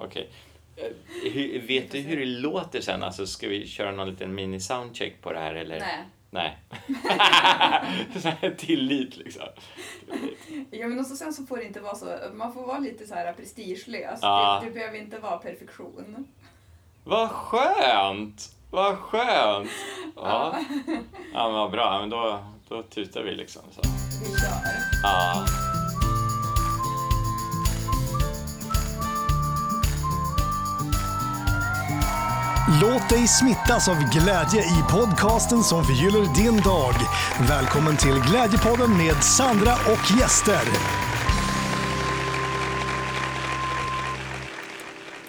Okej. Eh, hur- Vet du hur det låter sen? Alltså, ska vi köra någon liten mini-soundcheck på det här eller? Nej. Nej. Så här Tillit liksom. Ja, men också sen så får det inte vara så, man får vara lite så här prestigelös. Ja. Det, det behöver inte vara perfektion. Vad skönt! Vad skönt! Ja, ja men vad bra. Men då, då tutar vi liksom. Så. Vi kör. Ja. Låt dig smittas av glädje i podcasten som förgyller din dag. Välkommen till Glädjepodden med Sandra och gäster.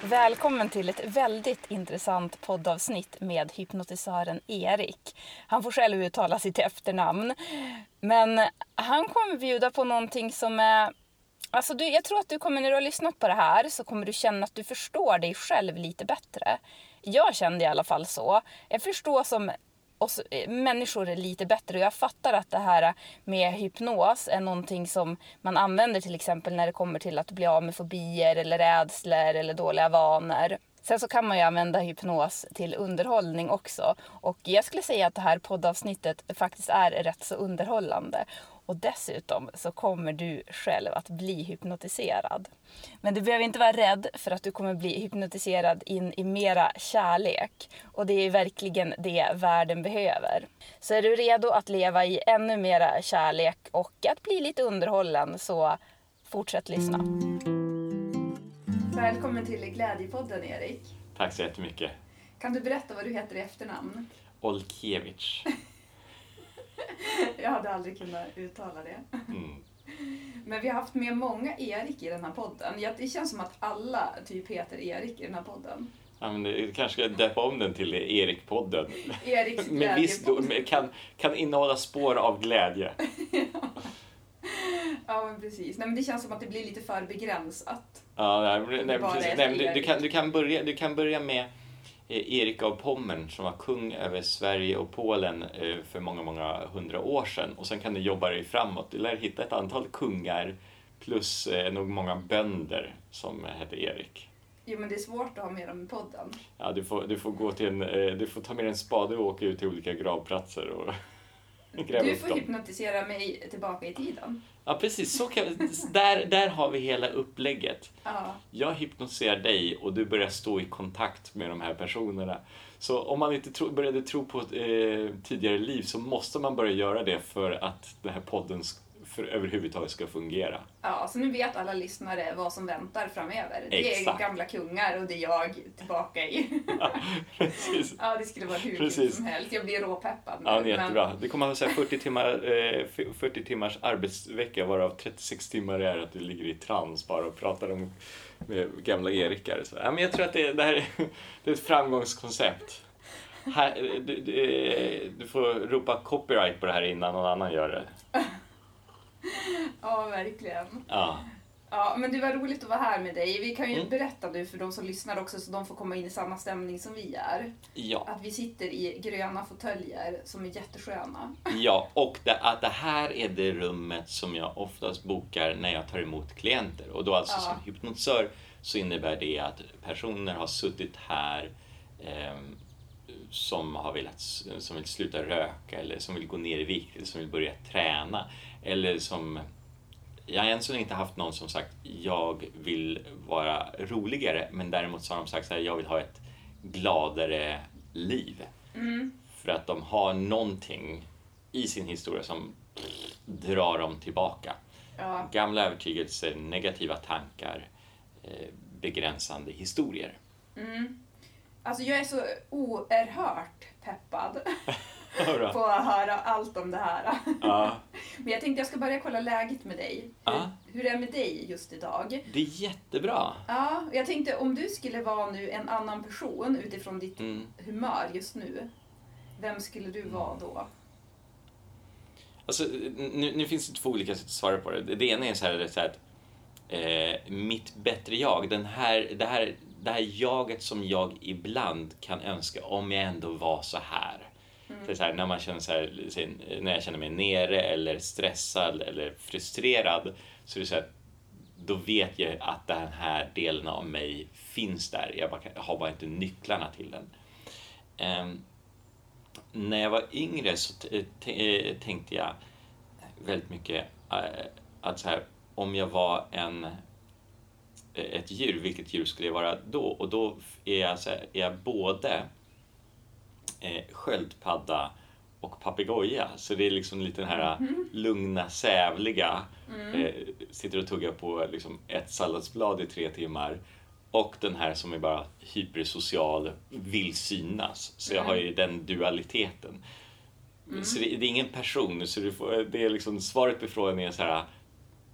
Välkommen till ett väldigt intressant poddavsnitt med hypnotisören Erik. Han får själv uttala sitt efternamn. Men han kommer bjuda på någonting som är... Alltså du, jag tror att du kommer, när du har lyssnat på det här så kommer du känna att du förstår dig själv lite bättre. Jag kände i alla fall så. Jag förstår som oss eh, människor är lite bättre. Och jag fattar att det här med hypnos är någonting som man använder till exempel när det kommer till att bli av med fobier eller rädslor eller dåliga vanor. Sen så kan man ju använda hypnos till underhållning också. Och jag skulle säga att det här poddavsnittet faktiskt är rätt så underhållande. Och dessutom så kommer du själv att bli hypnotiserad. Men du behöver inte vara rädd för att du kommer bli hypnotiserad in i mera kärlek. Och det är verkligen det världen behöver. Så är du redo att leva i ännu mera kärlek och att bli lite underhållen så fortsätt lyssna. Välkommen till Glädjepodden Erik. Tack så jättemycket. Kan du berätta vad du heter i efternamn? Olkiewicz. Jag hade aldrig kunnat uttala det. Mm. Men vi har haft med många Erik i den här podden. Ja, Det känns som att alla typ heter Erik i den här podden. Ja, men det, kanske ska döpa om den till Erik-podden. Eriks Med viss, kan, kan innehålla spår av glädje. Ja, men precis. Nej, men det känns som att det blir lite för begränsat. Ja, nej, nej, precis. Nej, du, du, kan, du, kan börja, du kan börja med Erik av Pommern som var kung över Sverige och Polen eh, för många, många hundra år sedan. Och sen kan du jobba dig framåt. Du lär hitta ett antal kungar plus eh, nog många bönder som hette Erik. Jo, men det är svårt att ha med dem i podden. Ja, du, får, du, får gå till en, eh, du får ta med en spade och åka ut till olika gravplatser och gräva Du upp får dem. hypnotisera mig tillbaka i tiden. Ja, precis. Så kan, där, där har vi hela upplägget. Ja. Jag hypnotiserar dig och du börjar stå i kontakt med de här personerna. Så om man inte tro, började tro på ett eh, tidigare liv så måste man börja göra det för att den här podden för överhuvudtaget ska fungera. ja, så nu vet alla lyssnare vad som väntar framöver. Det är Exakt. gamla kungar och det är jag tillbaka i. Precis. ja, det skulle vara hur Precis. som helst. Jag blir råpeppad nu. Ja, det är men- jättebra. Det kommer att vara 40, timmar, eh, 40 timmars arbetsvecka varav 36 timmar är att du ligger i trans bara och pratar om med gamla Erikar. Så, ja, men jag tror att det, det här är, det är ett framgångskoncept. Här, du, du, du får ropa copyright på det här innan någon annan gör det. Ja, verkligen. Ja, Ja, men det var roligt att vara här med dig. Vi kan ju Mm. berätta nu för de som lyssnar också så de får komma in i samma stämning som vi är. ja, Att vi sitter i gröna fåtöljer som är jättesköna. ja. och det, att det här är det rummet som jag oftast bokar när jag tar emot klienter. Och då alltså Ja. som hypnotisör så innebär det att personer har suttit här ehm, som har velat, som vill sluta röka eller som vill gå ner i vikt eller som vill börja träna. Eller som, jag har än så länge inte haft någon som sagt jag vill vara roligare men däremot så har de sagt så här, jag vill ha ett gladare liv. För att de har någonting i sin historia som drar dem tillbaka. Ja, Gamla övertygelser, negativa tankar, eh, begränsande historier. Alltså jag är så oerhört peppad på att höra allt om det här. Ja, Men jag tänkte jag ska börja kolla läget med dig. Hur, Ja. hur är det med dig just idag? det är jättebra. Ja, och jag tänkte om du skulle vara nu en annan person utifrån ditt Mm. humör just nu. Vem skulle du vara då? Alltså, nu, nu finns det två olika sätt att svara på det. Det ena är så här, så här att eh, mitt bättre jag, den här, det, här, det här jaget som jag ibland kan önska om jag ändå var så här. Det är så här när, man känner så här, när jag känner mig nere eller stressad eller frustrerad så är det så här, då vet jag att den här delen av mig finns där. Jag bara, har bara inte nycklarna till den. Ehm, när jag var yngre så t- t- tänkte jag väldigt mycket eh, att så här, om jag var en, ett djur, vilket djur skulle jag vara då? Och då är jag, här, är jag både eh, sköldpadda och papegoja. Så det är liksom lite den här lugna, sävliga, eh, sitter och tuggar på liksom ett salladsblad i tre timmar. Och den här som är bara hypersocial, vill synas. Så jag har ju den dualiteten. Så det, det är ingen person, så får, det är liksom, svaret på frågan är så här,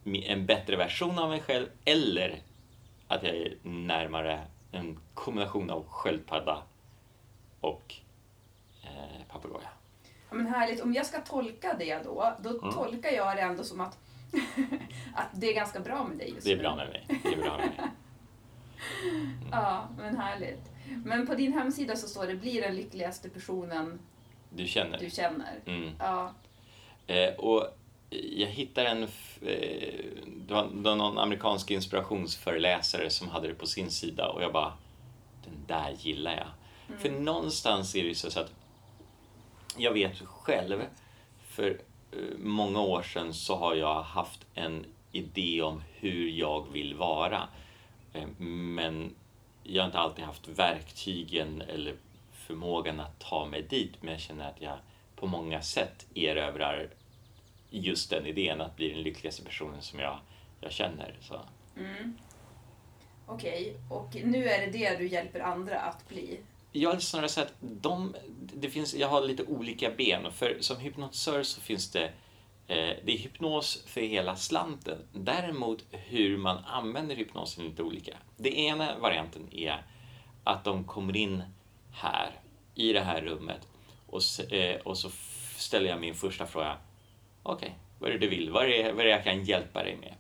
en bättre version av mig själv eller att jag är närmare en kombination av sköldpadda och eh, papegoja. Ja, men härligt. Om jag ska tolka det då, då Mm. tolkar jag det ändå som att, att det är ganska bra med dig just Det är nu. bra med mig. Det är bra med mig. Ja, men härligt. Men på din hemsida så står det bli den lyckligaste personen Du känner? du känner. Mm. Ja. Eh, och jag hittade en... Eh, det, var, det var någon amerikansk inspirationsföreläsare som hade det på sin sida och jag bara, den där gillar jag. För någonstans är det ju så att jag vet själv, för eh, många år sedan så har jag haft en idé om hur jag vill vara. Eh, Men jag har inte alltid haft verktygen eller förmågan att ta mig dit. Men jag känner att jag på många sätt erövrar just den idén att bli den lyckligaste personen som jag, jag känner. Så. Mm. Okej, och nu är det det du hjälper andra att bli. Jag har snarare sett att de, det finns, jag har lite olika ben. För som hypnotisör så finns det eh, det är hypnos för hela slanten. Däremot hur man använder hypnosen är lite olika. Det ena varianten är att de kommer in här, i det här rummet och, eh, och så ställer jag min första fråga. Okej, vad är det du vill? Vad är det, vad är det jag kan hjälpa dig med?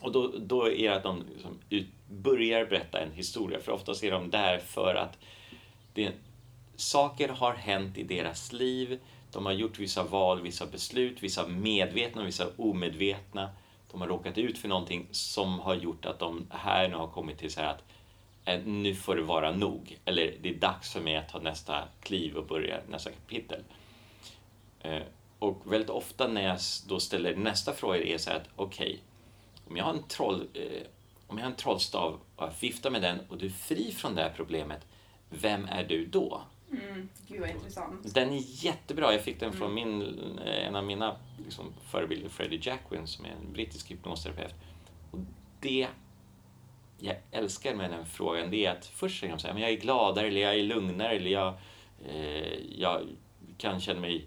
Och då, då är det att de liksom ut, börjar berätta en historia, för oftast är de där för att det, saker har hänt i deras liv. De har gjort vissa val, vissa beslut, vissa medvetna och vissa omedvetna. De har råkat ut för någonting som har gjort att de här nu har kommit till så här att eh, nu får det vara nog. Eller det är dags för mig att ta nästa kliv och börja nästa kapitel. Eh, och väldigt ofta när jag då ställer nästa fråga är så här att okej, om jag har en troll, eh, om jag har en trollstav och jag viftar med den och du är fri från det här problemet, vem är du då? Mm. Gud vad intressant. Den är jättebra. Jag fick den från min, eh, en av mina liksom, förebilder, Freddie Jackwin, som är en brittisk hypnosterapeut. Och det jag älskar med den frågan, det är att först säger de så här, men jag är gladare, eller jag är lugnare, eller jag, eh, jag kan känna mig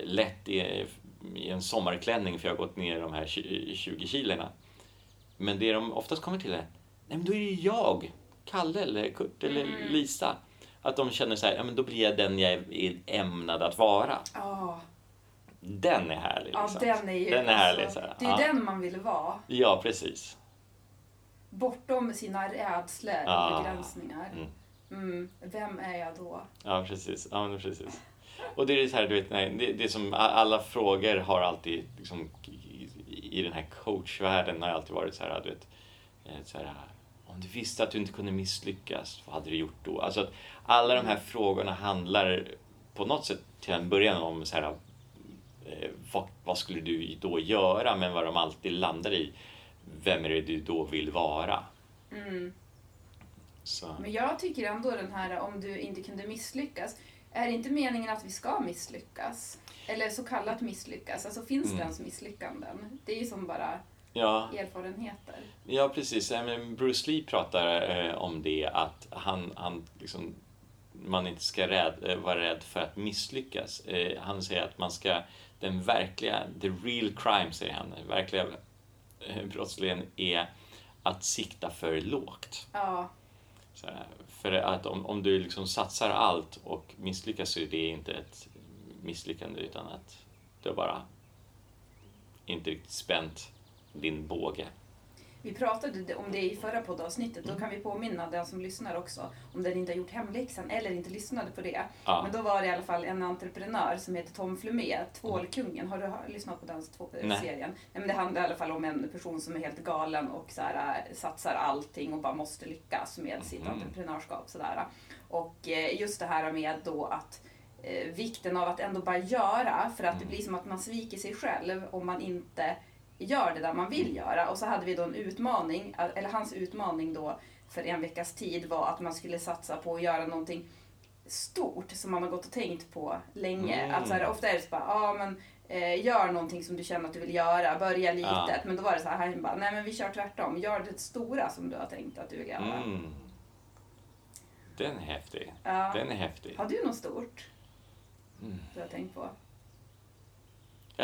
lätt i, i en sommarklänning för jag har gått ner de här 20 20 kilorna. Men det de oftast kommer till är, nej men då är det jag, Kalle eller Kurt eller Lisa. Att de känner så här, ja men då blir jag den jag är ämnad att vara. Ja, Den är härlig. ja Liksom. den är ju... Den är härlig. alltså, det är ja. den man vill vara. ja, precis. Bortom sina rädslor och Ja. begränsningar. Mm. Mm. Vem är jag då? Ja, precis. Ja, men precis. Och det är så här, du vet, nej, det, det är som alla frågor har alltid, liksom, i, i den här coachvärlden har alltid varit så här, du vet, eh, så här, om du visste att du inte kunde misslyckas, vad hade du gjort då? Alltså, att alla de här frågorna handlar på något sätt till en början om så här, eh, vad, vad skulle du då göra? Men vad de alltid landar i, vem är det du då vill vara? Mm. Så. Men jag tycker ändå den här om du inte kunde misslyckas. Är det inte meningen att vi ska misslyckas? Eller så kallat misslyckas. Alltså finns Mm. det ens misslyckanden? Det är ju som bara Ja. erfarenheter. Ja, precis. Men Bruce Lee pratar eh, om det, att han, han liksom, man inte ska rädd, eh, vara rädd för att misslyckas. Eh, han säger att man ska, den verkliga, the real crime, säger han, den verkliga eh, brottsligheten är att sikta för lågt. Ja, här, för att om, om du liksom satsar allt och misslyckas så är det inte ett misslyckande utan att du har bara inte riktigt spänt din båge. Vi pratade om det i förra poddavsnittet. Då kan vi påminna den som lyssnar också om den inte har gjort hemläxan eller inte lyssnade på det. Ja. Men då var det i alla fall en entreprenör som heter Tom Flumé, Tvålkungen. Har du lyssnat på den Nej. serien? Nej, men det handlar i alla fall om en person som är helt galen och så här, äh, satsar allting och bara måste lyckas med sitt Mhm. entreprenörskap. Så där. Och eh, just det här med då att eh, vikten av att ändå bara göra för att det Mm. blir som att man sviker sig själv om man inte gör det där man vill göra. Och så hade vi då en utmaning, eller hans utmaning då för en veckas tid var att man skulle satsa på att göra någonting stort som man har gått och tänkt på länge. Mm. Att så här, ofta är det så bara, ja men eh, gör någonting som du känner att du vill göra, börja litet. Ja. Men då var det så här, han bara, nej men vi kör tvärtom, gör det stora som du har tänkt att du vill göra. Mm. Den är häftig. Ja. Den är häftig. Har du något stort Mm. du har tänkt på?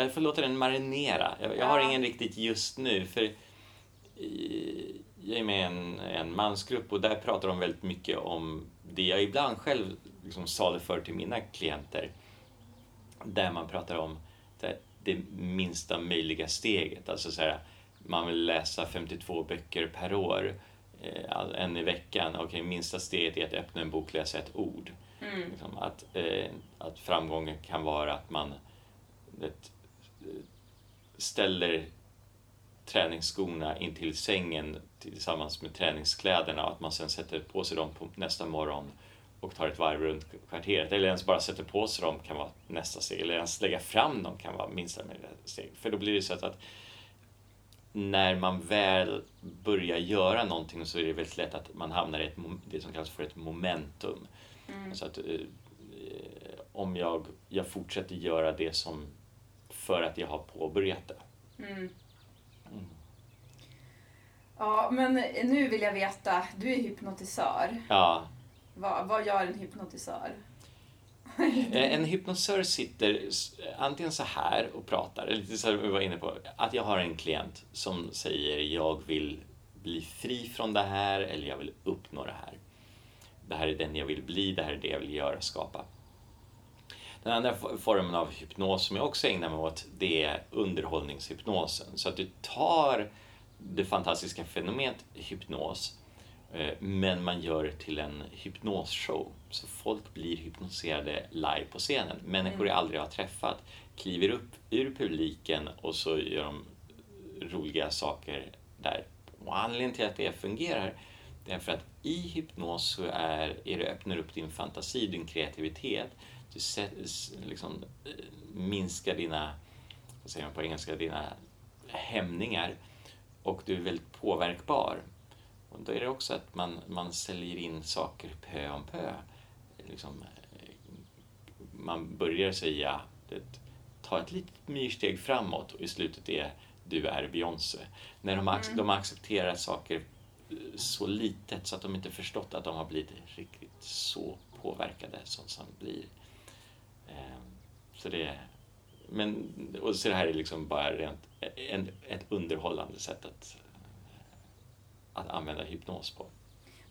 Jag får låta den marinera. Jag, jag har ingen riktigt just nu. för Jag är med i en, en mansgrupp och där pratar de väldigt mycket om det jag ibland själv liksom saluför till mina klienter. Där man pratar om det, det minsta möjliga steget. Alltså så här, man vill läsa 52 böcker per år, eh, en i veckan. Okej, minsta steget är att öppna en bok och läsa ett ord. Mm. Liksom att, eh, att framgången kan vara att man eh, ställer träningsskorna in till sängen tillsammans med träningskläderna och att man sen sätter på sig dem på nästa morgon och tar ett varv runt kvarteret. Eller ens bara sätter på sig dem kan vara nästa steg. Eller ens lägga fram dem kan vara minsta möjliga steg. För då blir det så att, att när man väl börjar göra någonting så är det väldigt lätt att man hamnar i ett, det som kallas för ett momentum. Mm. Så att eh, om jag, jag fortsätter göra det som för att jag har påbörjat det. Mm. Ja, men nu vill jag veta, du är hypnotisör. Ja, Vad, vad gör en hypnotisör? Eh, En hypnosör sitter antingen så här och pratar, eller lite här vi var inne på, att jag har en klient som säger jag vill bli fri från det här eller jag vill uppnå det här. Det här är den jag vill bli, det här är det jag vill göra, skapa. Den andra formen av hypnos som jag också ägnar mig åt, det är underhållningshypnosen. Så att du tar det fantastiska fenomenet hypnos Eh, Men man gör det till en hypnosshow. Så folk blir hypnotiserade live på scenen. Människor jag aldrig har träffat kliver upp ur publiken och så gör de roliga saker där. Och anledningen till att det fungerar det är för att i hypnos så är, är det öppnar upp din fantasi, din kreativitet. Du liksom, eh, minskar dina, vad säger man på engelska, dina hämningar och du är väldigt påverkbar. Och då är det också att man, man säljer in saker pö om pö. Liksom, eh, man börjar säga, det, ta ett litet myrsteg framåt och i slutet är du är Beyoncé. När de, ac- de accepterar saker eh, så litet så att de inte förstått att de har blivit riktigt så påverkade som som blir. Ehm, så det, men, och så det här är liksom bara rent, en, ett underhållande sätt att att använda hypnos på.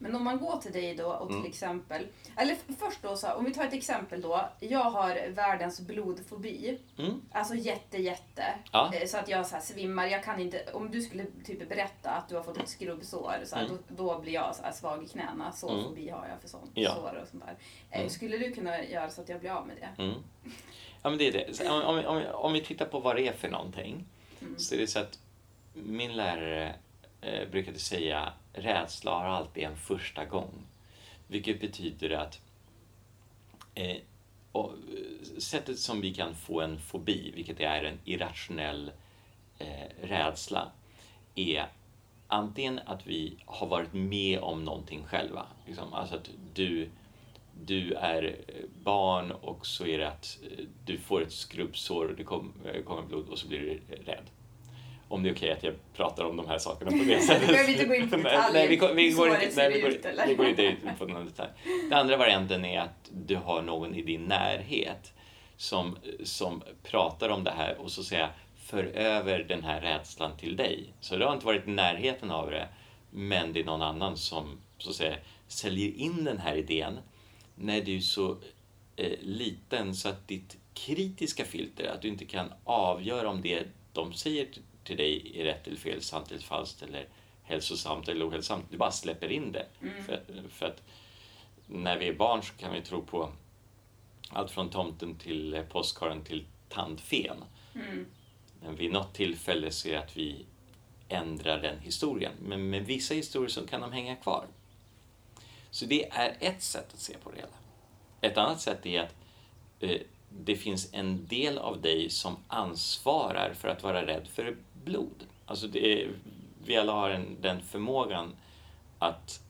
Men om man går till dig då och till Mm. exempel, eller först då så, om vi tar ett exempel då. Jag har världens blodfobi. Mm. Alltså jätte, jätte. Ja. Eh, Så att jag så här svimmar. Jag kan inte, om du skulle typ berätta att du har fått ett skrubbsår, så här, Mm. då, då blir jag så här svag i knäna. Så Mm. fobi har jag för sånt. Ja. Sår och sånt där. Eh, Mm. Skulle du kunna göra så att jag blir av med det? Mm. Ja, men det är det. Så Om, om, om, om vi tittar på vad det är för någonting Mm. så är det så att min lärare eh, brukade säga rädsla har alltid en första gång. Vilket betyder att eh, och, eh, sättet som vi kan få en fobi, vilket är en irrationell eh, rädsla, är antingen att vi har varit med om någonting själva. Liksom, alltså att du, du är eh, barn och så är det att eh, du får ett skrubbsår och det kom, kommer blod och så blir du rädd. Om det är okej att jag pratar om de här sakerna på det sättet. Vi behöver inte gå in på detaljer. Nej, vi, går- vi, går inte, nej, vi, går, ut, vi går inte in på någon detalj. Den andra varianten är att du har någon i din närhet som, som pratar om det här och så säga för över den här rädslan till dig. Så du har inte varit i närheten av det, men det är någon annan som så att säga säljer in den här idén när du är så eh, liten så att ditt kritiska filter, att du inte kan avgöra om det de säger till dig är rätt eller fel, sant eller falskt eller hälsosamt eller ohälsosamt. Du bara släpper in det. För, att- för att när vi är barn så kan vi tro på allt från tomten till påskharen till tandfen. Men vid något tillfälle är det att vi ändrar den historien. Men med vissa historier så kan de hänga kvar. Så det är ett sätt att se på det hela. Ett annat sätt är att eh, det finns en del av dig som ansvarar för att vara rädd för blod. Alltså är, vi alla har en, den förmågan att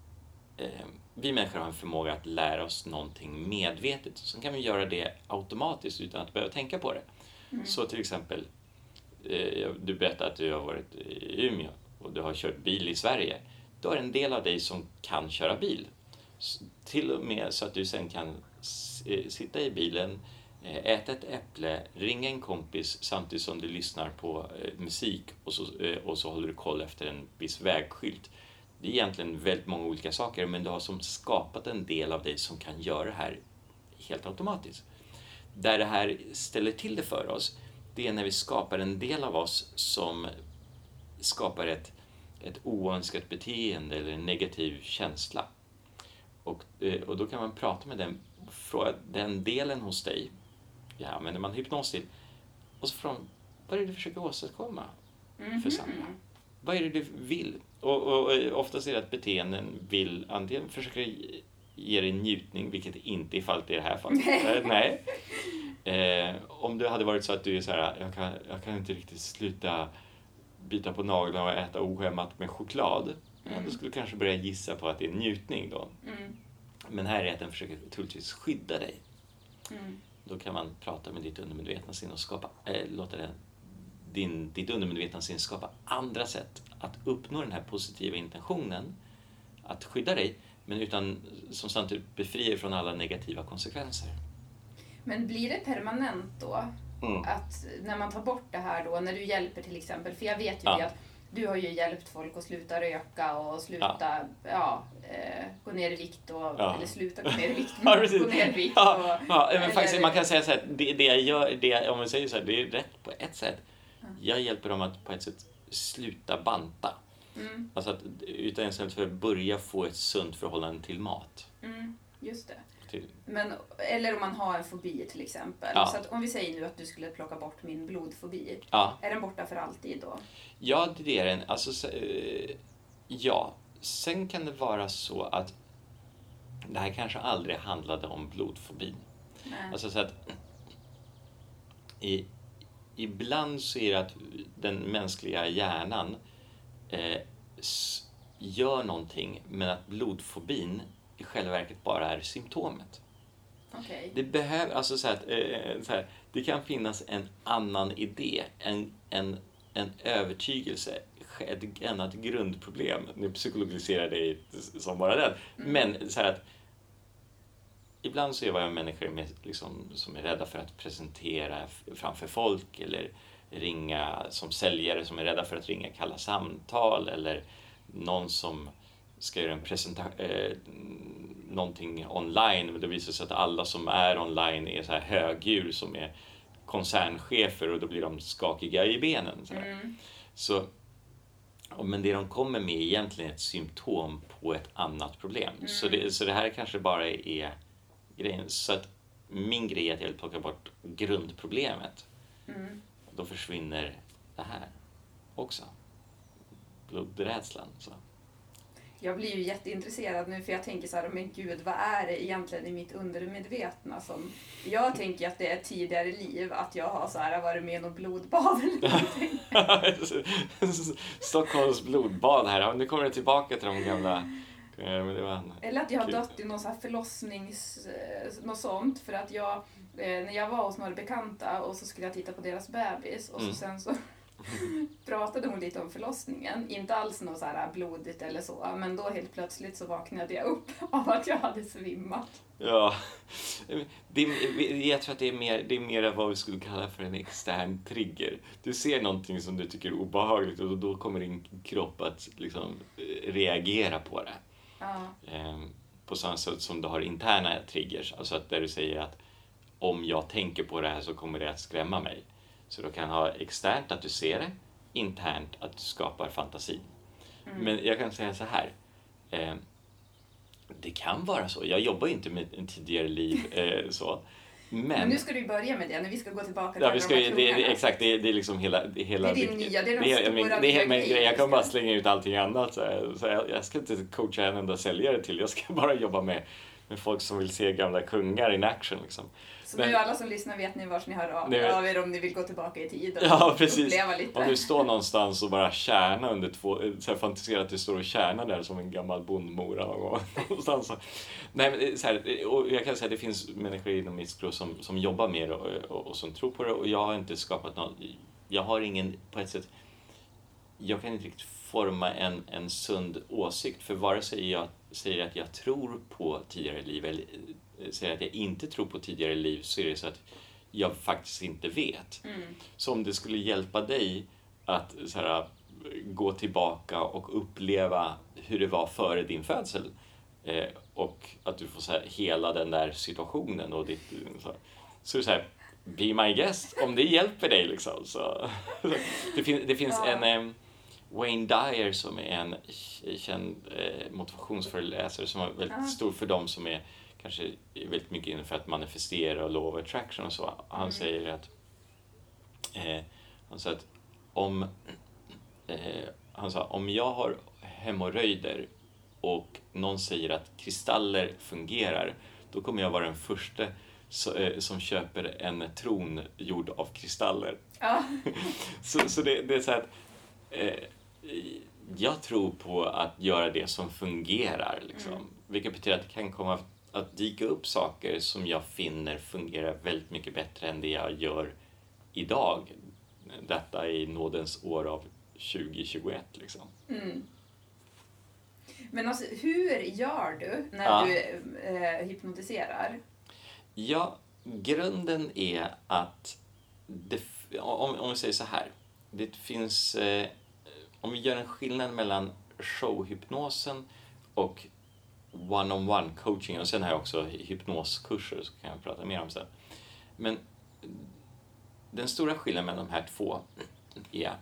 eh, vi människor har en förmåga att lära oss någonting medvetet. Sen kan vi göra det automatiskt utan att behöva tänka på det. Så till exempel, eh, du berättade att du har varit i Umeå och du har kört bil i Sverige. Då är det en del av dig som kan köra bil. S- Till och med så att du sen kan eh, sitta i bilen, Eh, ät äta ett äpple, ringa en kompis samtidigt som du lyssnar på eh, musik och så, eh, och så håller du koll efter en viss vägskylt. Det är egentligen väldigt många olika saker men du har som skapat en del av dig som kan göra det här helt automatiskt. Där det här ställer till det för oss, det är när vi skapar en del av oss som skapar ett, ett oönskat beteende eller en negativ känsla. Och, och då kan man prata med den, fråga den delen hos dig, ja, använder man hypnos till, och så fråga vad är det du försöker åstadkomma för samma? Vad är det du vill? Och, och, och oftast är det att beteenden vill antingen försöka ge- dig njutning, vilket inte är fallet i det här fallet. Eh, Nej. Eh, om det hade varit så att du är så här, jag kan, jag kan inte riktigt sluta bita på naglarna och äta ohämmat med choklad. Ja, då skulle du kanske börja gissa på att det är njutning då. Mm. Men här är att den försöker troligtvis skydda dig. Mm. Då kan man prata med ditt undermedvetna sinne och skapa, eh, låta den, din, ditt undermedvetna sinne skapa andra sätt att uppnå den här positiva intentionen att skydda dig, men utan som samtidigt befriar från alla negativa konsekvenser. Men blir det permanent då? Mm. Att när man tar bort det här då, när du hjälper till exempel, för jag vet ju Ja. det att du har ju hjälpt folk att sluta röka och sluta ja. Eh, gå ner i vikt, och, Ja. eller sluta gå ner i vikt, Ja, men precis. gå ner i vikt. Ja, och, ja, men eller- faktiskt, man kan säga så här, det, det jag gör, det, om man säger så här, det är rätt på ett sätt. Jag hjälper dem att på ett sätt sluta banta. Mm, Alltså att utan istället för att börja få ett sunt förhållande till mat. mm, just det. Till, Men, eller om man har en fobi till exempel. Ja. Så om vi säger nu att du skulle plocka bort min blodfobi. ja, Är den borta för alltid då? Ja, det är den. Alltså, så- eh, ja. Sen kan det vara så att det här kanske aldrig handlade om blodfobi. Nej. Alltså så att i, ibland så är det att den mänskliga hjärnan eh, gör någonting men att blodfobin i själva verket bara är symptomet. Okej. Det behöver, alltså så här, att, eh, så här, det kan finnas en annan idé, en, en, en övertygelse, ett annat grundproblem. Nu psykologiserar det som bara den. Men så att ibland så är jag människor med, liksom, som är rädda för att presentera framför folk eller ringa som säljare som är rädda för att ringa kalla samtal eller någon som ska göra en presentation, eh, någonting online men det visar sig att alla som är online är så här högdjur som är koncernchefer och då blir de skakiga i benen. Så. Mm. så men det de kommer med är egentligen ett symptom på ett annat problem. Så, det, så det här kanske bara är grejen. Så att min grej är att jag vill plocka bort grundproblemet. Mm. Då försvinner det här också. Blodrädslan. Så. Jag blir ju jätteintresserad nu för jag tänker så här, men gud vad är det egentligen i mitt undermedvetna som... Jag tänker att det är tidigare liv, att jag har så här varit med i något blodbad eller någonting. Stockholms blodbad här. Nu kommer det tillbaka till de gamla... eh, Eller att jag har dött i någon så här förlossnings... eh, Något sånt. För att jag, eh, när jag var hos några bekanta och så skulle jag titta på deras bebis och så Mm. sen så pratade hon lite om förlossningen. Inte alls något så här blodigt eller så, men då helt plötsligt så vaknade jag upp av att jag hade svimmat. Ja, det jag tror att det är, mer, det är mer vad vi skulle kalla för en extern trigger. Du ser någonting som du tycker är obehagligt och då kommer din kropp att liksom eh, reagera på det. Ja. Ehm, På samma sätt som du har interna triggers, alltså att där du säger att om jag tänker på det här så kommer det att skrämma mig. Så du kan ha externt att du ser det, internt att du skapar fantasin. Men jag kan säga så här. Eh, det kan vara så. Jag jobbar inte med en tidigare liv eh, så. Men, Men nu ska du ju börja med det, när vi ska gå tillbaka till Ja, vi ska, de det, här det, exakt, det, det är liksom hela... Det, hela, Det är din nya, det är de det, stora men, det, nya men, Jag kan bara slänga ut allting annat. Så, här, så jag, jag ska inte coacha en enda säljare till. Jag ska bara jobba med, med folk som vill se gamla kungar in action. Liksom. Så Men- nu alla som lyssnar vet ni vars ni hör av, Nu- av er om ni vill gå tillbaka i tiden Ja, och precis. uppleva lite. Om du står någonstans och bara kärna under två, så här, fantisera att du står och kärnar där som en gammal bondmora någonstans. Nej, men är så här, och jag kan säga att det finns människor inom mitt skrå som, som jobbar med det och, och, och som tror på det och jag har inte skapat någon, jag har ingen, på ett sätt, jag kan inte riktigt forma en, en sund åsikt för vare sig jag säger att jag tror på tidigare liv eller eh, säger att jag inte tror på tidigare liv så är det så att jag faktiskt inte vet. Mm. Så om det skulle hjälpa dig att så här, gå tillbaka och uppleva hur det var före din födsel eh, och att du får så här, hela den där situationen och ditt, så, så är det så här, be my guest om det hjälper dig liksom. Så, det, fin, det finns Ja. en Wayne Dyer som är en känd eh, motivationsföreläsare som är väldigt Ah. stor för dem som är kanske väldigt mycket inne för att manifestera och of attraction och så. Han Mm. säger att eh, han sa att om eh, han sa om jag har hemorrojder och någon säger att kristaller fungerar då kommer jag vara den första eh, som köper en tron gjord av kristaller. Ja. Så, så det, det är så här att eh, jag tror på att göra det som fungerar. Liksom. Mm. Vilket betyder att det kan komma att dyka upp saker som jag finner fungerar väldigt mycket bättre än det jag gör idag. Detta i nådens år av 2021. Liksom. Mm. Men alltså, hur gör du när Ja. du eh, hypnotiserar? Ja, grunden är att det, om, om vi säger så här. Det finns, eh, om vi gör en skillnad mellan showhypnosen och one-on-one coaching och sen har jag också hypnoskurser så kan jag prata mer om sen. Men den stora skillnaden mellan de här två är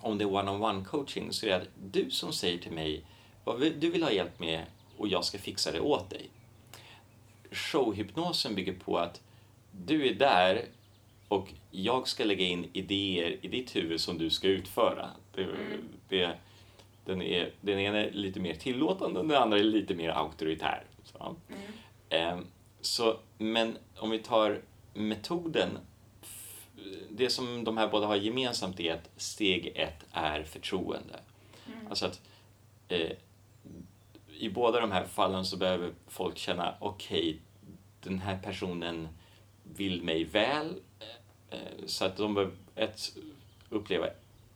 om det är one-on-one coaching så är det att du som säger till mig vad du vill ha hjälp med och jag ska fixa det åt dig showhypnosen bygger på att du är där och jag ska lägga in idéer i ditt huvud som du ska utföra. Det, det, den, är, den ena är lite mer tillåtande och den andra är lite mer auktoritär. Så. Ehm, så, men om vi tar metoden. Det som de här båda har gemensamt är att steg ett är förtroende. Alltså att eh, i båda de här fallen så behöver folk känna okej, den här personen vill mig väl. eh, Så att de behöver ett, uppleva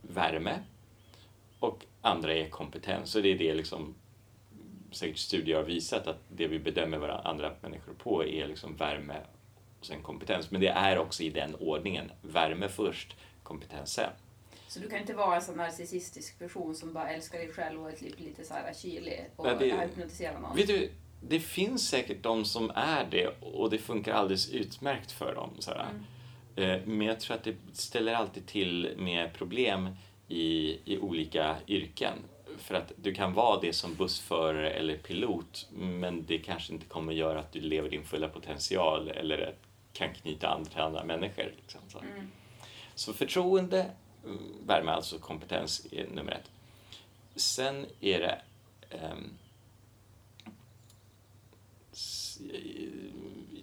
värme och andra är kompetens. Och det är det liksom säkert studier har visat att det vi bedömer våra andra människor på är liksom värme och sen kompetens. Men det är också i den ordningen. Värme först, kompetens sen. Så du kan inte vara en sån narcissistisk person som bara älskar dig själv och är typ lite så här kylig och Nej, det- hypnotisera någon. Vet du, det finns säkert de som är det och det funkar alldeles utmärkt för dem. Sådär. Eh, Men jag tror att det ställer alltid till med problem i, i olika yrken. För att du kan vara det som bussförare eller pilot men det kanske inte kommer göra att du lever din fulla potential eller kan knyta an till andra människor. Liksom, så. så förtroende, mm, värme, alltså kompetens är nummer ett. Sen är det ehm,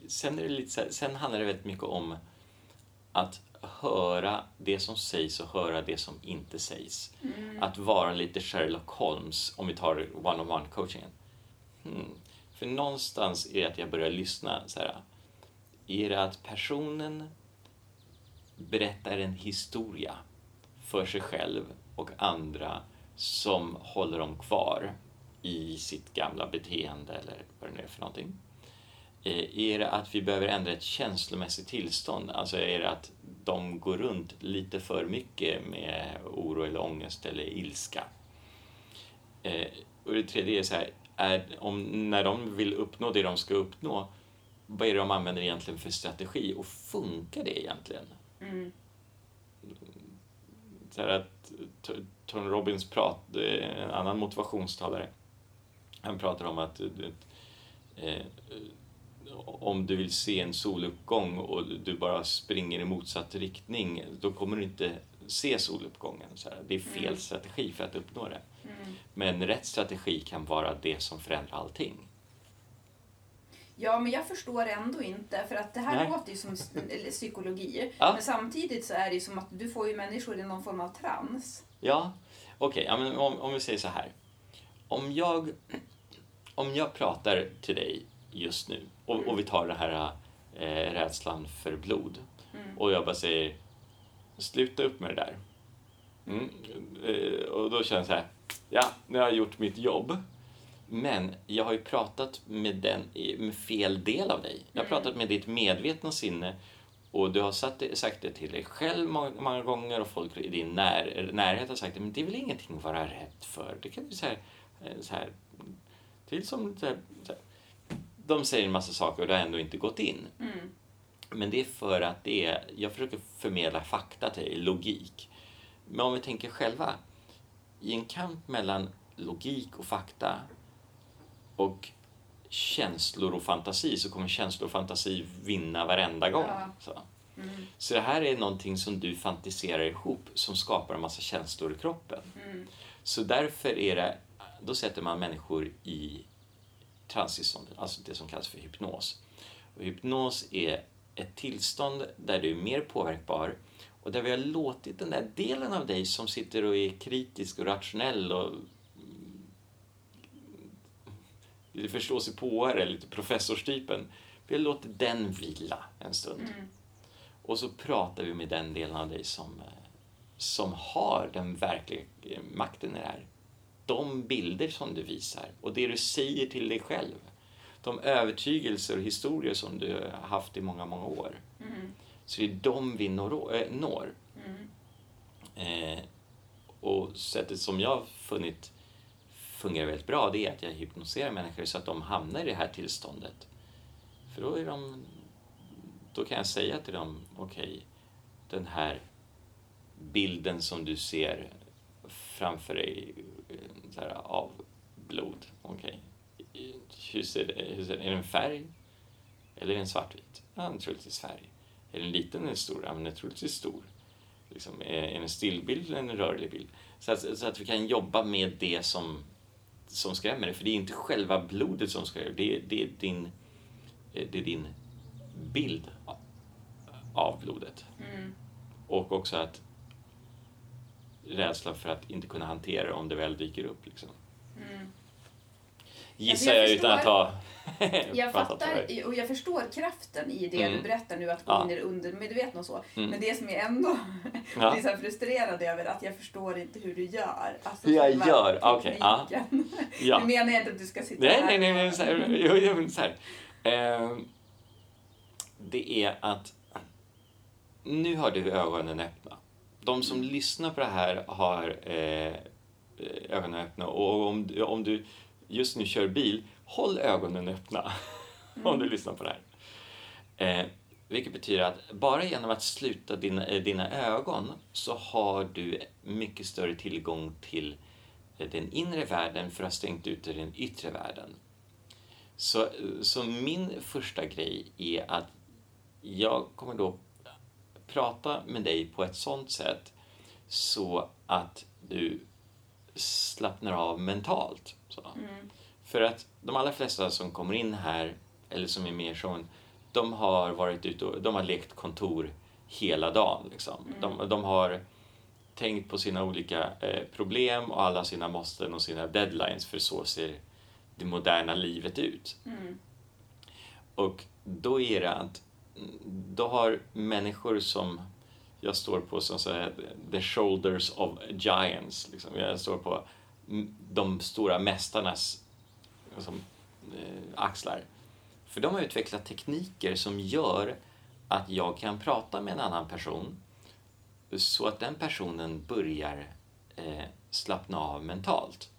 sen, är det lite här, sen handlar det väldigt mycket om att höra det som sägs och höra det som inte sägs. Att vara lite Sherlock Holmes, om vi tar one-on-one coachingen. Hmm. För någonstans är det att jag börjar lyssna så här. Är det att personen berättar en historia för sig själv och andra som håller dem kvar i sitt gamla beteende eller vad det nu är för någonting? Eh, Är det att vi behöver ändra ett känslomässigt tillstånd? Alltså är det att de går runt lite för mycket med oro eller ångest eller ilska? Eh, Och det tredje är så här, är, om, när de vill uppnå det de ska uppnå, vad är det de använder egentligen för strategi och funkar det egentligen? Mm. så att Tony Robbins prat, eh, en annan motivationstalare, han pratar om att eh, om du vill se en soluppgång och du bara springer i motsatt riktning, då kommer du inte se soluppgången. Så här. Det är fel Mm. strategi för att uppnå det. Mm. Men rätt strategi kan vara det som förändrar allting. Ja, men jag förstår ändå inte, för att det här Nej. låter ju som psykologi. Ja. Men samtidigt så är det ju som att du får ju människor i någon form av trans. Ja, okej, men om, om vi säger så här. Om jag, om jag pratar till dig just nu och, och vi tar den här eh, rädslan för blod Mm. och jag bara säger sluta upp med det där. Mm. Eh, och då känner jag så här, ja, nu har jag gjort mitt jobb. Men jag har ju pratat med, den, med fel del av dig. Jag har Mm. pratat med ditt medvetna sinne och du har sagt det, sagt det till dig själv många, många gånger och folk i din när, närhet har sagt det. Men det är väl ingenting att vara rädd för. Det kan du så här, eh, så här, är som så här, så här. De säger en massa saker och det har ändå inte gått in. Mm. Men det är för att det är, jag försöker förmedla fakta till dig, logik. Men om vi tänker själva, i en kamp mellan logik och fakta och känslor och fantasi så kommer känslor och fantasi vinna varenda gång. Ja. Så. Mm. så det här är någonting som du fantiserar ihop som skapar en massa känslor i kroppen. Mm. Så därför är det, då sätter man människor i transtillstånd, alltså det som kallas för hypnos. Och hypnos är ett tillstånd där du är mer påverkbar och där vi har låtit den där delen av dig som sitter och är kritisk och rationell och lite förståsigpåare, lite professorstypen. Vi har låtit den vila en stund. Mm. Och så pratar vi med den delen av dig som, eh, som har den verkliga eh, makten i det här. De bilder som du visar och det du säger till dig själv. De övertygelser och historier som du har haft i många, många år. Mm. Så det är de vi når. Äh, når. Mm. Eh, och sättet som jag har funnit fungerar väldigt bra det är att jag hypnoserar människor så att de hamnar i det här tillståndet. För då är de då kan jag säga till dem, okej, den här bilden som du ser framför dig eh, så här, av blod, okej. Hur ser det, hur ser, är det en färg? Eller är det en svartvit? Ja, troligtvis färg. Är den liten eller stor? Ja, men den är troligtvis stor. Liksom, är, är det en stillbild eller en rörlig bild? Så att, så att vi kan jobba med det som, som skrämmer dig. För det är inte själva blodet som skrämmer det, är- det, är din, eh, det är din bild av blodet. Mm. Och också att rädsla för att inte kunna hantera det om det väl dyker upp. Liksom. Mm. Gissar jag jag utan att ha Jag fattar och jag förstår kraften i det Mm. du berättar nu, att gå Ja. in i det undermedvetna och så. Mm. Men det som jag ändå Ja. blir så frustrerad över att jag förstår inte hur du gör. Alltså Hur jag gör? Okej, ja. tekniken. Ja. Nu menar jag inte att du ska sitta Nej, här nej, nej, nej, så här, jo, jo, så här. Ehm, det är att nu har du ögonen öppna. De som lyssnar på det här har eh, ögonen öppna och om, om du just nu kör bil, håll ögonen öppna om du lyssnar på det här. Eh, vilket betyder att bara genom att sluta dina, eh, dina ögon så har du mycket större tillgång till eh, den inre världen för att ha stängt ute den yttre världen. Så, så min första grej är att jag kommer då prata med dig på ett sånt sätt så att du slappnar av mentalt. Mm. För att de allra flesta som kommer in här, eller som är med i showen, de har varit ute och de har lekt kontor hela dagen. Liksom. De, de har tänkt på sina olika eh, problem och alla sina måsten och sina deadlines, för så ser det moderna livet ut. Mm. Och då är det att då har människor som jag står på som så här, the shoulders of giants. Liksom. Jag står på de stora mästarnas liksom, eh, axlar. För de har utvecklat tekniker som gör att jag kan prata med en annan person så att den personen börjar eh, slappna av mentalt.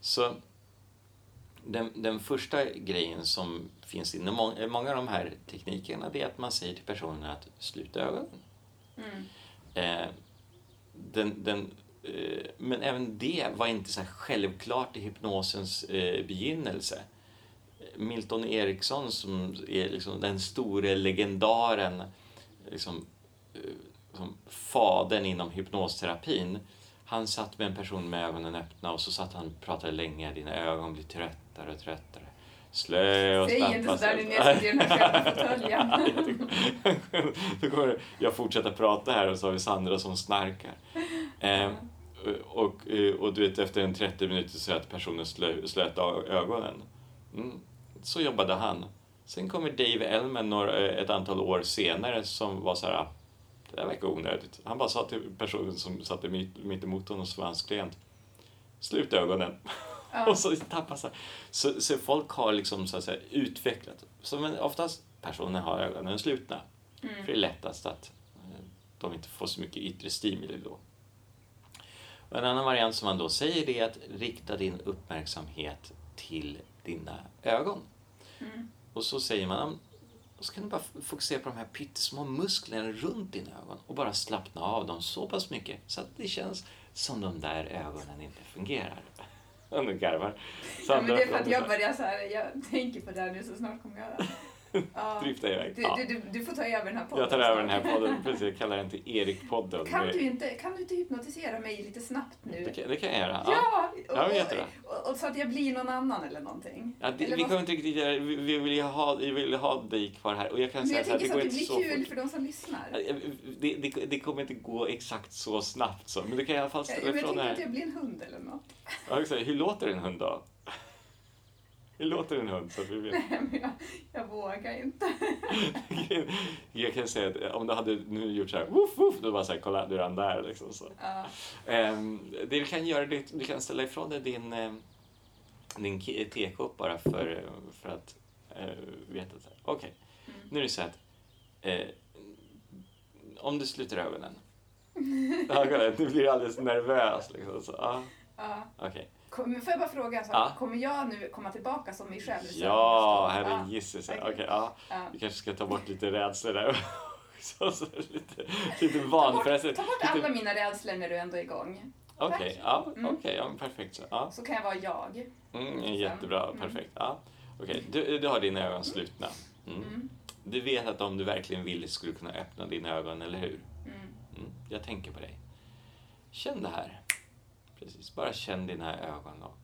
Så den, den första grejen som finns inom må- många av de här teknikerna det är att man säger till personen att sluta ögonen. Mm. Eh, den, den, eh, men även det var inte så självklart i hypnosens eh, begynnelse. Milton Eriksson som är liksom den store legendaren, liksom, eh, som fadern inom hypnosterapin. Han satt med en person med ögonen öppna och så satt han och pratade länge. Dina ögon blir tröttare och tröttare. Slö och Säg inte sådär nu. Då kommer jag fortsätta prata här och så har vi Sandra som snarkar. Eh, och, eh, och du vet, efter en 30 minuter så att personen slö, slöt ögonen. Mm. Så jobbade han. Sen kommer Dave Elman några, eh, ett antal år senare som var så här, "Ah, det där verkar onödigt. Han bara sa till personen som satt mitt, mitt emot honom som var hans klient, sluta ögonen. Och så tappas han. Så, så folk har liksom så att säga utvecklat, så men oftast personer har ögonen slutna. Mm. För det är lättast att eh, de inte får så mycket yttre stimuli då. Och en annan variant som man då säger det är att rikta din uppmärksamhet till dina ögon. Mm. Och så säger man, "Ja, och så kan du bara fokusera på de här pyttesmå musklerna runt dina ögon och bara slappna av dem så pass mycket så att det känns som de där ögonen inte fungerar. Nu garvar Ja, men det är för att jag börjar så här, jag tänker på det här nu så snart kommer jag... Ja. Drifta iväg. Du, Ja. du, du, får ta över den här podden Jag tar över den här podden, precis, jag kallar den till Erik-podden. Kan du, inte, kan du inte hypnotisera mig lite snabbt nu? Det kan, det kan jag göra. Ja! Och, Ja, men jättebra. och, och, och så att jag blir någon annan eller någonting. Ja, det, eller vi kommer inte riktigt göra vi, vi vill ha, vi vill ha dig kvar här och jag kan Men säga jag tänker så att det inte blir så kul fort. för de som lyssnar. Det, det, det kommer inte gå exakt så snabbt så, men du kan i alla fall Jag, ställa jag ifrån tänker det att här. jag blir en hund eller något. Ja, exakt. Hur låter en hund då? Hur låter en hund? Så att vi vet. Men jag, jag vågar inte. Jag kan säga att om du hade nu gjort så här, woof, woof, då bara så här, kolla, du är redan där liksom så. Ja. Ehm, det du kan göra, det, du kan ställa ifrån dig din, eh, din tekopp bara för, för att eh, veta att, okej, Mm. nu är det så att eh, om du sluter ögonen, ja, kolla, du blir alldeles nervös liksom. Så, ah, Ja. okej. Kom, får jag bara fråga, så, Ja. kommer jag nu komma tillbaka som mig själv? Ja, Ja. herre gisses. Okej, Okej. ja. Ja. Vi kanske ska ta bort lite rädslor där. så, så, lite, lite Ta bort, vanförresten. ta bort alla mina rädslor när du ändå är igång. Okej, Tack. ja, Mm. okej, ja, perfekt. Så, ja. Så kan jag vara jag. Mm, jättebra, perfekt. Ja. Okej, du, du har dina ögon slutna. Mm. Mm. Du vet att om du verkligen vill skulle du kunna öppna dina ögon, eller hur? Mm. Mm. Jag tänker på dig. Känn det här. Precis, bara känn dina ögonlock.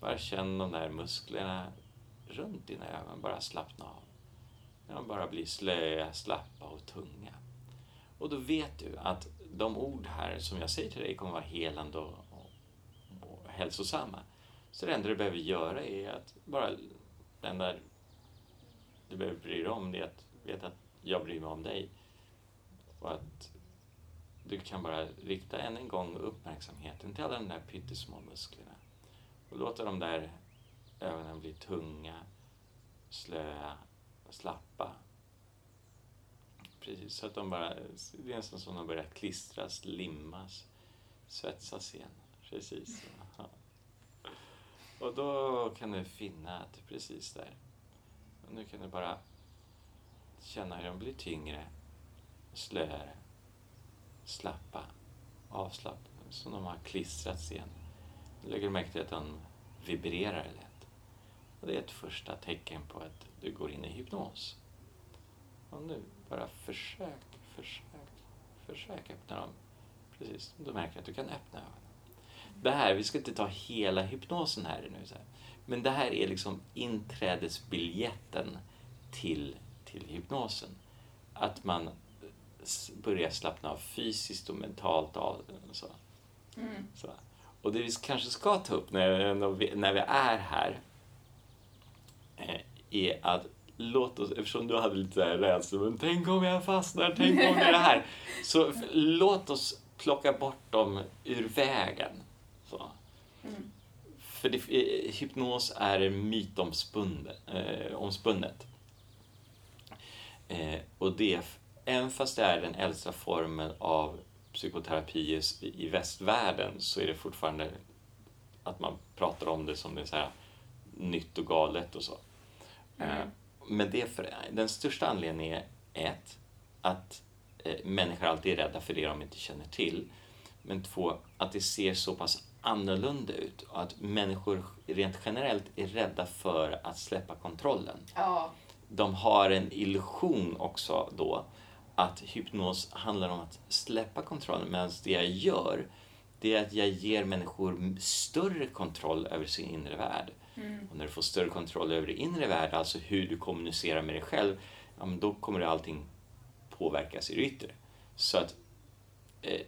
Bara känn de där musklerna runt dina ögon. Bara slappna av. När de bara blir slöa, slappa och tunga. Och då vet du att de ord här som jag säger till dig kommer vara helande och, och, och hälsosamma. Så det enda du behöver göra är att bara, det enda du behöver bry dig om det är att veta att jag bryr mig om dig. Och att du kan bara rikta än en gång uppmärksamheten till alla de där pyttesmå musklerna. Och låta de där ögonen bli tunga, slöa, slappa. Precis, så att de bara, det är nästan som de börjar klistras, limmas, svetsas igen. Precis. Ja. Och då kan du finna att det är precis där. Och nu kan du bara känna hur de blir tyngre, slöare, slappa, avslappnade, som de har klistrats igen. Du lägger märke till att de vibrerar lätt. Och det är ett första tecken på att du går in i hypnos. Och nu, bara försök, försök, försök öppna dem. Precis, du märker att du kan öppna ögonen. Det här, vi ska inte ta hela hypnosen här nu, så här. men det här är liksom inträdesbiljetten till, till hypnosen. Att man börjar slappna av fysiskt och mentalt av den. Så. Mm. Så. Och det vi kanske ska ta upp när, när vi- när vi är här eh, är att låt oss, eftersom du hade lite rädsla, men tänk om jag fastnar, tänk om det är det här. Så låt oss plocka bort dem ur vägen. Så. Mm. För det, eh, hypnos är mytomspunnet. Eh. Eh, och det, även fast det är den äldsta formen av psykoterapi i, västvärlden så är det fortfarande att man pratar om det som det är så här nytt och galet och så. Mm. Eh, men det för, den största anledningen är ett, att eh, människor alltid är rädda för det de inte känner till. Men två, att det ser så pass annorlunda ut och att människor rent generellt är rädda för att släppa kontrollen. Ja, De har en illusion också då att hypnos handlar om att släppa kontrollen medan det jag gör det är att jag ger människor större kontroll över sin inre värld. Och när du får större kontroll över din inre värld, alltså hur du kommunicerar med dig själv, ja, men då kommer det allting påverkas i det yttre. Så att eh,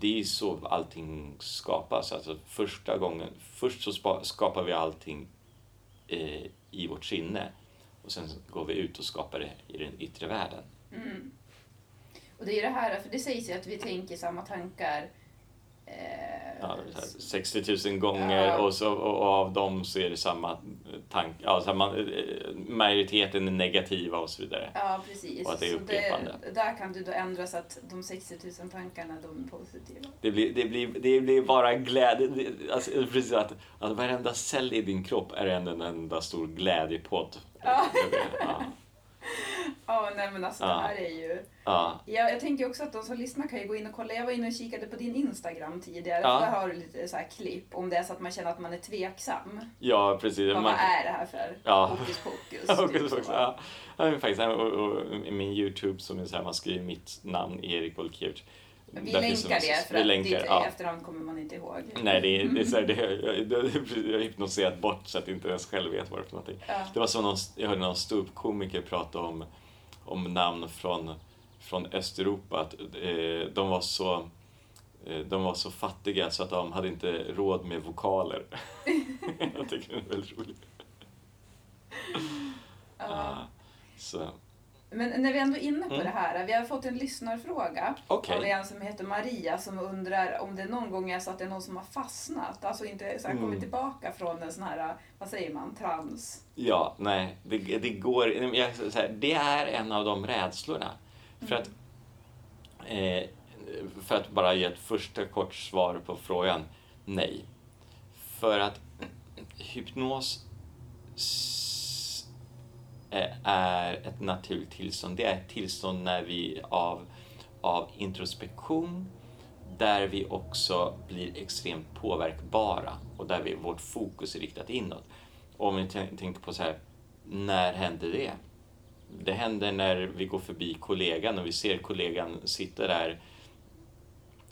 det är så allting skapas. Alltså första gången, först så skapar vi allting eh, i vårt sinne och sen går vi ut och skapar det i den yttre världen. Och det är det här, för det sägs ju att vi tänker samma tankar. Eh, Ja, så här 60 000 gånger Ja. och, så, och av dem så är det samma tanke. Ja, samma, eh, majoriteten är negativa och så vidare. Ja, precis. Och att det är upprepande. där kan du då ändra så att de 60 000 tankarna, de är positiva. Det blir, det blir, det blir bara glädje. Det- Alltså, precis att, att varenda cell i din kropp är en, en enda stor glädjepodd. Ja. Ja. Ja, nej men alltså det här är ju... Ja. Ja, jag tänker också att de som lyssnar kan ju gå in och kolla. Jag var inne och kikade på din Instagram tidigare. Ja. Där har du lite så här klipp om det är så att man känner att man är tveksam. ja, precis. Vad, Man- vad är det här för Ja. hokus pokus? Ja, typ så. ja. Ja, faktiskt, och, och, min Youtube som är så här, man skriver mitt namn, Erik Olkiewicz. Vi Där länkar det för vi att länkar, ditt ja. efterhand kommer man inte ihåg. Nej, det är, det är så här, det, jag, jag, jag har hypnotiserat bort så att inte ens själv vet vad det är för någonting. Ja. Det var som någon, jag hörde någon ståuppkomiker prata om, om namn från, från Östeuropa. Att, eh, de, var så, eh, de var så fattiga så att de hade inte råd med vokaler. jag tycker det är väldigt roligt. Ja. Så, Men när vi ändå är inne på Mm. det här. Vi har fått en lyssnarfråga Okej. av en som heter Maria som undrar om det någon gång är så att det är någon som har fastnat. Alltså inte så här, kommit Mm. tillbaka från en sån här, vad säger man, trans. Ja, nej, det, det går... Jag, säga, det är en av de rädslorna. För att, eh, för att bara ge ett första kort svar på frågan, nej. För att hypnos Eh, är ett naturligt tillstånd. Det är ett tillstånd när vi av, av introspektion där vi också blir extremt påverkbara och där vi, vårt fokus är riktat inåt. Och om vi tänker på så här, när händer det? Det händer när vi går förbi kollegan och vi ser kollegan sitta där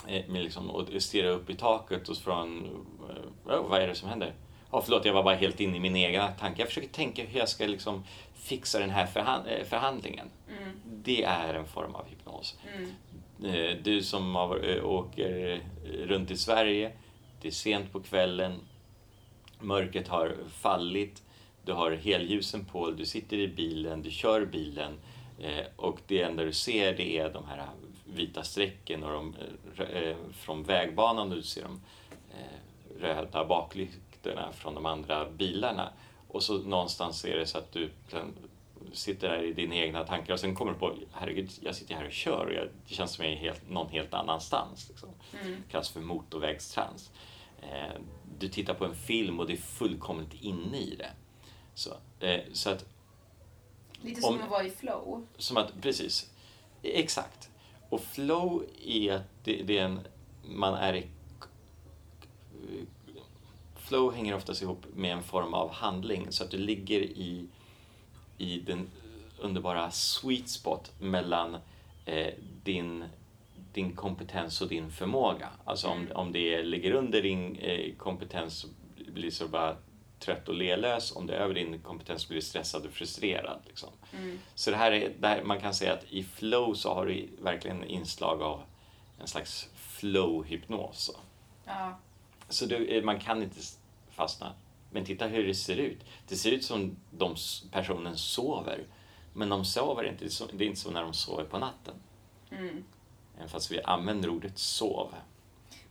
eh, med liksom, och stirra upp i taket och från eh, "Oh, vad är det som händer? Ja, förlåt, jag var bara helt inne i min egna tanke. Jag försöker tänka hur jag ska liksom fixa den här förhan- eh, förhandlingen. Mm. Det är en form av hypnos. Mm. Eh, Du som eh, åker runt i Sverige, det är sent på kvällen, mörkret har fallit, du har helljusen på, du sitter i bilen, du kör bilen och det enda du ser det är de här vita strecken och de, från vägbanan och du ser de röda baklyktorna från de andra bilarna. Och så någonstans är det så att du sitter där i dina egna tankar och sen kommer du på, herregud, jag sitter här och kör och jag, det känns som jag är helt, någon helt annanstans. Liksom. Mm. kallas för motorvägstrans. Eh, du tittar på en film och det är fullkomligt inne i det. Så, eh, så att, Lite som Om- att vara i flow. som att, precis, exakt. Och flow är att det, det är en, man är i, flow hänger oftast ihop med en form av handling så att du ligger i, i den underbara sweet spot mellan eh, din, din kompetens och din förmåga. Alltså om, Mm. om det ligger under din eh, kompetens så blir så bara trött och lelös. Om det är över din kompetens blir du stressad och frustrerad. Liksom. Mm. Så det här är, där man kan säga att i flow så har du verkligen inslag av en slags flow-hypnos. Ja. Så du, eh, man kan inte fastna. Men titta hur det ser ut. Det ser ut som de personen sover. Men de sover inte. Det är inte så när de sover på natten. Mm. Även fast vi använder ordet sov.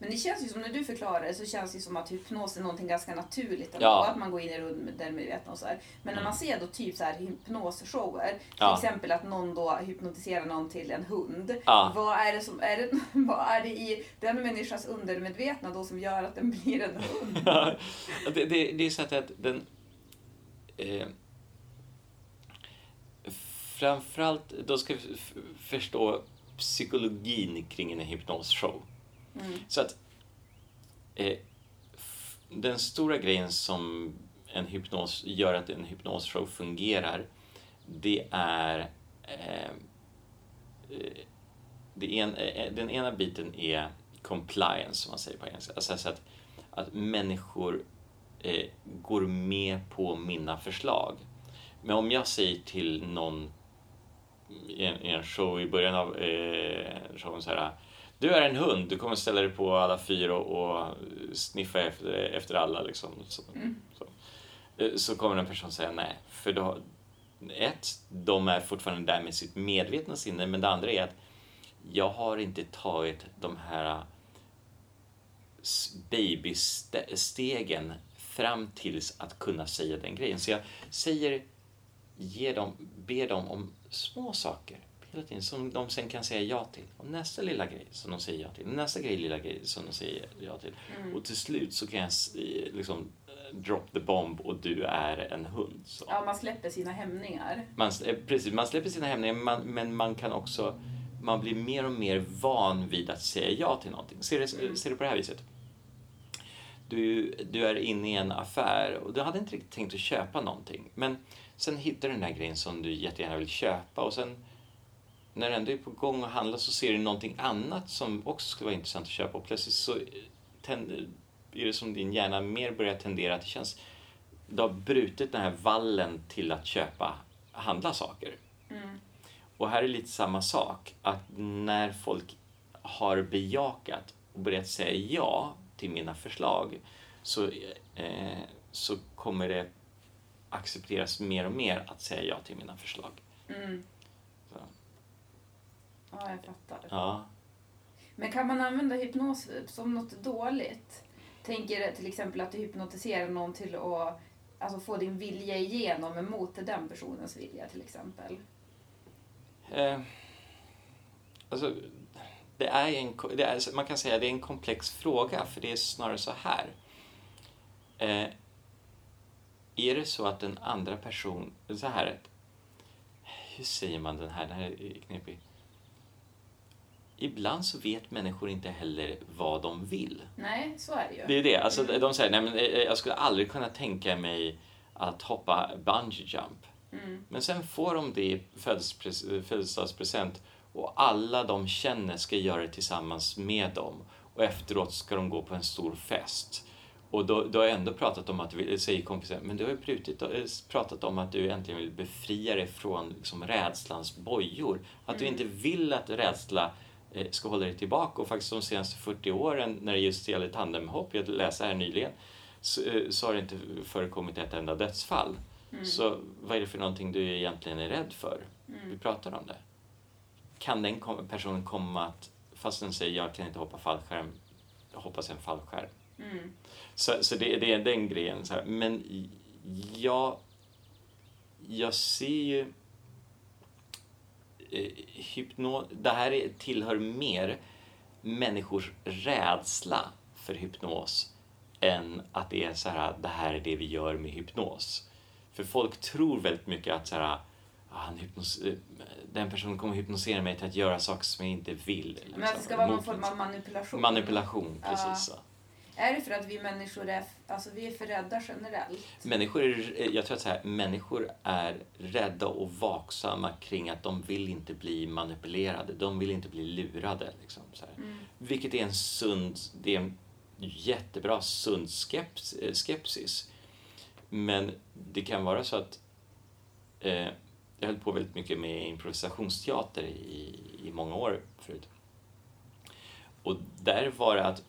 Men det känns ju som, när du förklarar det, så känns det som att hypnos är någonting ganska naturligt ändå. Ja. Att man går in i undermedvetna och så här. Men när Mm. man ser då typ så här hypnosshower, till Ja. exempel att någon då hypnotiserar någon till en hund. Ja. Vad är det som, är det, vad är det i den människans undermedvetna då som gör att den blir en hund? det, det, det är så att, den... Eh, framförallt, då ska vi förstå psykologin kring en hypnosshow. Mm. Så att eh, den stora grejen som en hypnos gör att en hypnosshow fungerar, det är eh, eh, det en, eh, eh, den ena biten är compliance, som man säger på engelska. Alltså så att, att människor eh, går med på mina förslag. Men om jag säger till någon i en, i en show i början av eh, showen så här du är en hund, du kommer ställa dig på alla fyra och, och sniffa efter, efter alla. Liksom. Så, så. Eh, så kommer en person säga nej. För då, ett, de är fortfarande där med sitt medvetna sinne, men det andra är att jag har inte tagit de här s- babystegen fram tills att kunna säga den grejen. Så jag säger, ger dem, ber dem om små saker hela tiden som de sen kan säga ja till. Och nästa lilla grej som de säger ja till. Nästa grej, lilla grej som de säger ja till. Och till slut så kan jag s- liksom eh, drop the bomb och du är en hund. Så. Ja, man släpper sina hämningar. Man, eh, precis, man släpper sina hämningar man, men man kan också man blir mer och mer van vid att säga ja till någonting. Ser det, ser det på det här viset. Du, du är inne i en affär och du hade inte riktigt tänkt att köpa någonting. Men sen hittar du den där grejen som du jättegärna vill köpa och sen när du ändå är på gång att handla så ser du någonting annat som också skulle vara intressant att köpa och plötsligt så tänder, är det som din hjärna mer börjar tendera att det känns du har brutit den här vallen till att köpa, handla saker. Och här är lite samma sak, att när folk har bejakat och börjat säga ja till mina förslag så, eh, så kommer det accepteras mer och mer att säga ja till mina förslag. Mm. Ja, jag fattar. ja. Men kan man använda hypnos som något dåligt? Tänker till exempel att du hypnotiserar någon till att alltså, få din vilja igenom emot den personens vilja till exempel. Eh, alltså, det är en, det är, man kan säga att det är en komplex fråga, för det är snarare så här. Eh, är det så att den andra personen... Så här, hur säger man den här? Den här är knepig. Ibland så vet människor inte heller vad de vill. Nej, så är det ju. Det är det. Alltså, De säger nej, men eh, jag skulle aldrig kunna tänka mig att hoppa bungee jump. Mm. Men sen får de det i födelsedagspres- födelsedagspresent och alla de känner ska göra det tillsammans med dem. Och efteråt ska de gå på en stor fest. Och då, då har jag ändå pratat om att, du vill- säger kompisen, men du har ju eh, pratat om att du äntligen vill befria dig från liksom, rädslans bojor. Att du inte vill att rädsla eh, ska hålla dig tillbaka. Och faktiskt de senaste 40 åren när det just gäller tandemhopp, jag läste här nyligen, så, eh, så har det inte förekommit ett enda dödsfall. Så vad är det för någonting du egentligen är rädd för? Vi pratar om det. Kan den personen komma att, fast den säger jag kan inte hoppa fallskärm, hoppas en fallskärm. Mm. Så, så det, det är den grejen. Så här. Men jag, jag ser ju eh, hypno, det här är, tillhör mer människors rädsla för hypnos än att det är så här, det här är det vi gör med hypnos. För folk tror väldigt mycket att så här, ah, han hypnos, eh, den personen kommer hypnosera mig till att göra saker som jag inte vill. liksom, Men det ska vara någon form av manipulation. Manipulation, precis så. Är det för att vi människor är, alltså vi är för rädda generellt? Människor är, jag tror att så här, människor är rädda och vaksamma kring att de vill inte bli manipulerade. De vill inte bli lurade. Liksom, så här. Vilket är en sund, det är en jättebra sund skeps, eh, skepsis. Men det kan vara så att eh, jag höll på väldigt mycket med improvisationsteater i, i många år förut. Och där var det att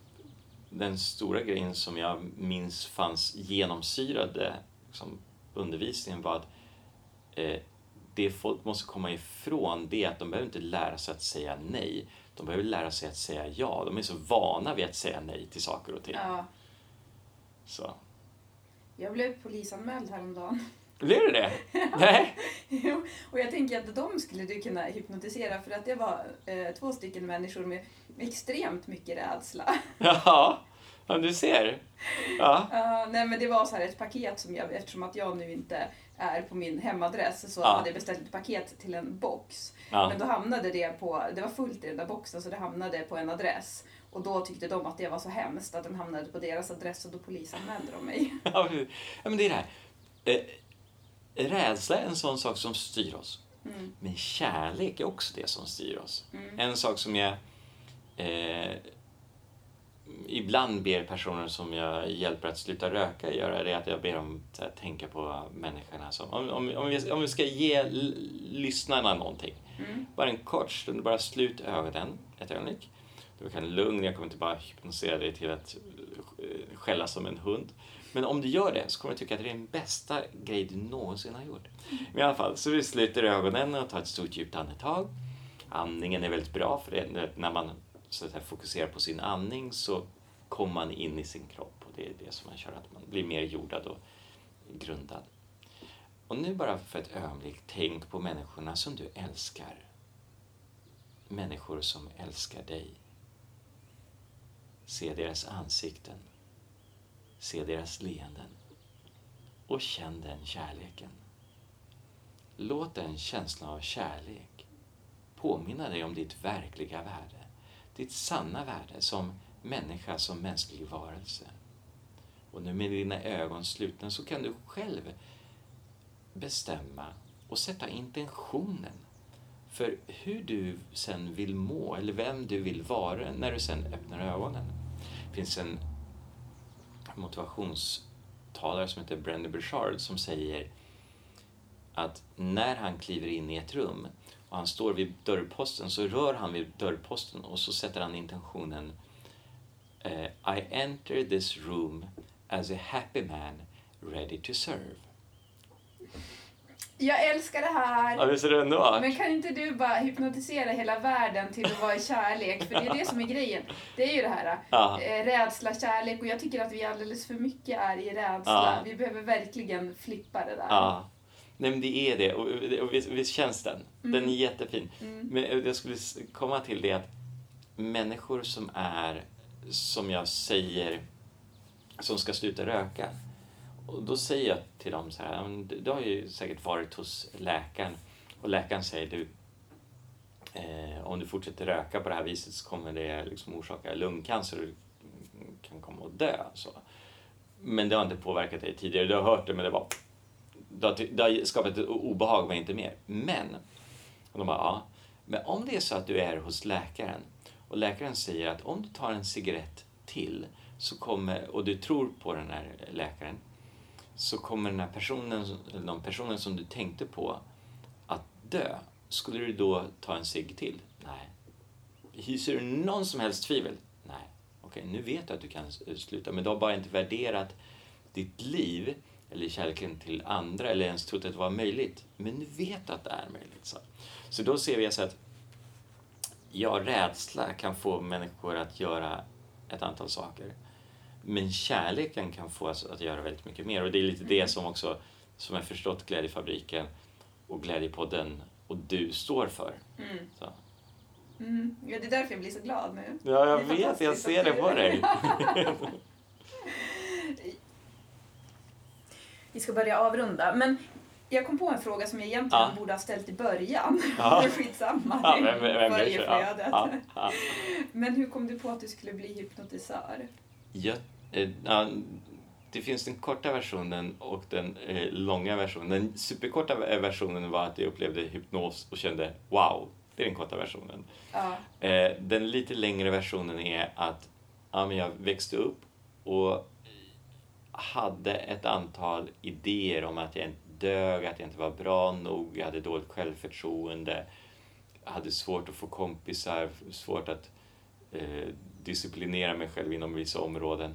den stora grejen som jag minns fanns genomsyrade liksom, undervisningen var att eh, det folk måste komma ifrån det är att de behöver inte lära sig att säga nej. De behöver lära sig att säga ja. De är så vana vid att säga nej till saker och ting. Ja. Så. Jag blev polisanmäld häromdagen. Blir det det? Nej? Jo, och jag tänker att de skulle du kunna hypnotisera för att det var eh, två stycken människor med extremt mycket rädsla. Ja, ja du ser. Ja. Ja, nej men det var så här ett paket som jag, eftersom att jag nu inte är på min hemadress så Ja. hade jag beställt ett paket till en box. Ja. Men då hamnade det på, det var fullt i den där boxen så det hamnade på en adress. Och då tyckte de att det var så hemskt att den hamnade på deras adress och då polisanmälde de mig. Ja, men- ja, men det är det här. Rädsla är en sån sak som styr oss. Mm. Men kärlek är också det som styr oss. En sak som jag eh, ibland ber personer som jag hjälper att sluta röka göra det är att jag ber dem här, tänka på människorna. Som, om, om, om, vi, om vi ska ge lyssnarna någonting. Bara en kort stund, bara slut ögonen ett ögonblick. Du kan lugn, jag kommer inte bara hypnosera dig till att eh, skälla som en hund. Men om du gör det så kommer du tycka att det är den bästa grej du någonsin har gjort. Men i alla fall, så vi sluter ögonen och tar ett stort djupt andetag. Andningen är väldigt bra för det, när man så att fokuserar på sin andning så kommer man in i sin kropp och det är det som man kör, att man blir mer jordad och grundad. Och nu bara för ett ögonblick, tänk på människorna som du älskar. Människor som älskar dig. Se deras ansikten. Se deras leenden. Och känn den kärleken. Låt den känslan av kärlek påminna dig om ditt verkliga värde. Ditt sanna värde som människa, som mänsklig varelse. Och nu med dina ögon slutna så kan du själv bestämma och sätta intentionen för hur du sen vill må eller vem du vill vara när du sen öppnar ögonen. Det finns en motivationstalare som heter Brendan Burchard som säger att när han kliver in i ett rum och han står vid dörrposten så rör han vid dörrposten och så sätter han intentionen eh, I enter this room as a happy man ready to serve. Jag älskar det här! Ja, visst är det underbart? Men kan inte du bara hypnotisera hela världen till att vara i kärlek? För det är det som är grejen. Det är ju det här. Ja. eh, Rädsla, kärlek och jag tycker att vi alldeles för mycket är i rädsla. Ja. Vi behöver verkligen flippa det där. Ja. Nej men det är det och, och visst, visst känns den? Den Mm. är jättefin. Men jag skulle komma till det att människor som är, som jag säger, som ska sluta röka. Och då säger jag till dem så här, du du har ju säkert varit hos läkaren och läkaren säger du, eh, om du fortsätter röka på det här viset så kommer det liksom orsaka lungcancer och du kan komma att dö. Så. Men det har inte påverkat dig tidigare, du har hört det men det var det har, det har skapat ett obehag men inte mer. Men, och de bara, ja, men om det är så att du är hos läkaren och läkaren säger att om du tar en cigarett till så kommer, och du tror på den här läkaren så kommer den här personen, eller de personen som du tänkte på att dö. Skulle du då ta en cigg till? Nej. Hyser du någon som helst tvivel? Nej. Okej, nu vet du att du kan sluta, men du har bara inte värderat ditt liv eller kärleken till andra eller ens trott att det var möjligt. Men nu vet du att det är möjligt. Så, så då ser vi alltså att ja, rädsla kan få människor att göra ett antal saker. Men kärleken kan få oss att göra väldigt mycket mer. Och det är lite det som också, som jag förstått Glädjefabriken och Glädjepodden och du står för. Mm. Mm. Ja, det är därför jag blir så glad nu. Ja, jag Det är vet. Jag ser det på dig. Vi ska börja avrunda. Men jag kom på en fråga som jag egentligen Ja. borde ha ställt i början. Ja. Men skitsamma. Ja, det vem, vem följer Ja, ja. Men hur kom du på att du skulle bli hypnotisör? Ja, eh, ja, det finns den korta versionen och den eh, långa versionen. Den superkorta ver- versionen var att jag upplevde hypnos och kände wow, det är den korta versionen. Ja. Eh, den lite längre versionen är att ja, men jag växte upp och hade ett antal idéer om att jag inte dög, att jag inte var bra nog, jag hade dåligt självförtroende, hade svårt att få kompisar, svårt att eh, disciplinera mig själv inom vissa områden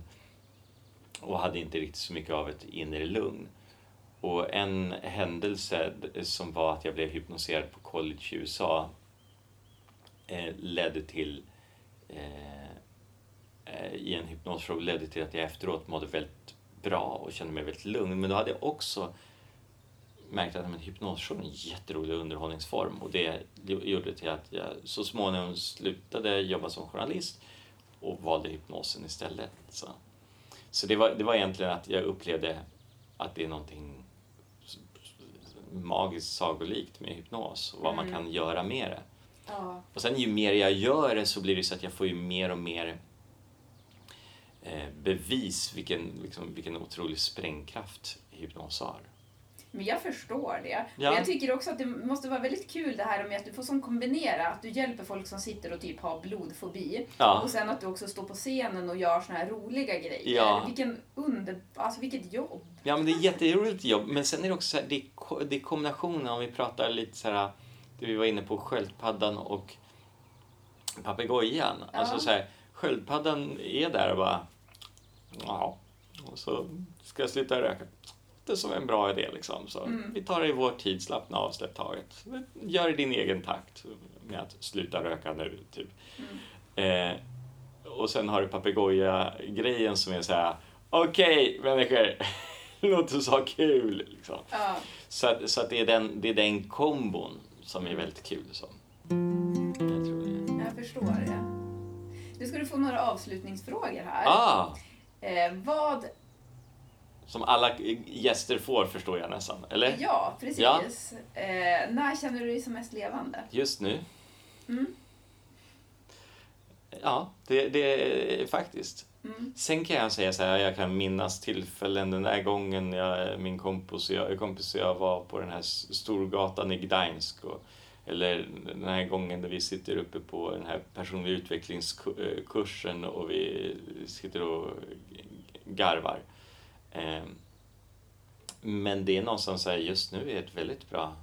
och hade inte riktigt så mycket av ett inre lugn. Och en händelse som var att jag blev hypnoserad på college i USA eh, ledde till eh, eh i en hypnosshow ledde till att jag efteråt mådde väldigt bra och kände mig väldigt lugn. Men då hade jag också märkt att men, hypnosshow är en jätterolig underhållningsform och det gjorde till att jag så småningom slutade jobba som journalist och valde hypnosen istället. Så, så det, var, det var egentligen att jag upplevde att det är någonting magiskt sagolikt med hypnos och vad man Mm. kan göra med det. Ja. Och sen ju mer jag gör det så blir det så att jag får ju mer och mer eh, bevis vilken, liksom, vilken otrolig sprängkraft hypnos har. Men jag förstår det. Ja. Men jag tycker också att det måste vara väldigt kul det här med att du får som kombinera att du hjälper folk som sitter och typ har blodfobi. Ja. Och sen att du också står på scenen och gör såna här roliga grejer. Ja. Vilken under... Alltså vilket jobb. Ja, men det är jätteroligt jobb. Men sen är det också så här, det är, det är kombinationen om vi pratar lite så här, det vi var inne på, sköldpaddan och papegojan. Ja. Alltså så här, sköldpaddan är där och bara, ja, och så ska jag sluta röka. Det som en bra idé liksom. Så Mm. Vi tar det i vår tid, slappna av, släpp taget. Gör i din egen takt med att sluta röka nu, typ. Mm. Eh, och sen har du papegoja-grejen som är så här, okej människor, låt oss ha kul. Liksom. Ja. Så, att, så att det, är den, det är den kombon som är väldigt kul. Så. Jag tror det. Jag förstår det. Nu ska du få några avslutningsfrågor här. Ah, Eh, vad... som alla gäster får förstår jag nästan, eller? Ja, precis. Ja. Eh, när känner du dig som mest levande? Just nu? Mm. Ja, det, det är faktiskt. Mm. Sen kan jag säga så här, jag kan minnas tillfällen den där gången jag, min kompis och jag, kompis och jag var på den här Storgatan i Gdansk. Och, eller den här gången där vi sitter uppe på den här personliga utvecklingskursen och vi sitter och garvar. Ehm, Men det är någonstans så här, just nu är ett väldigt bra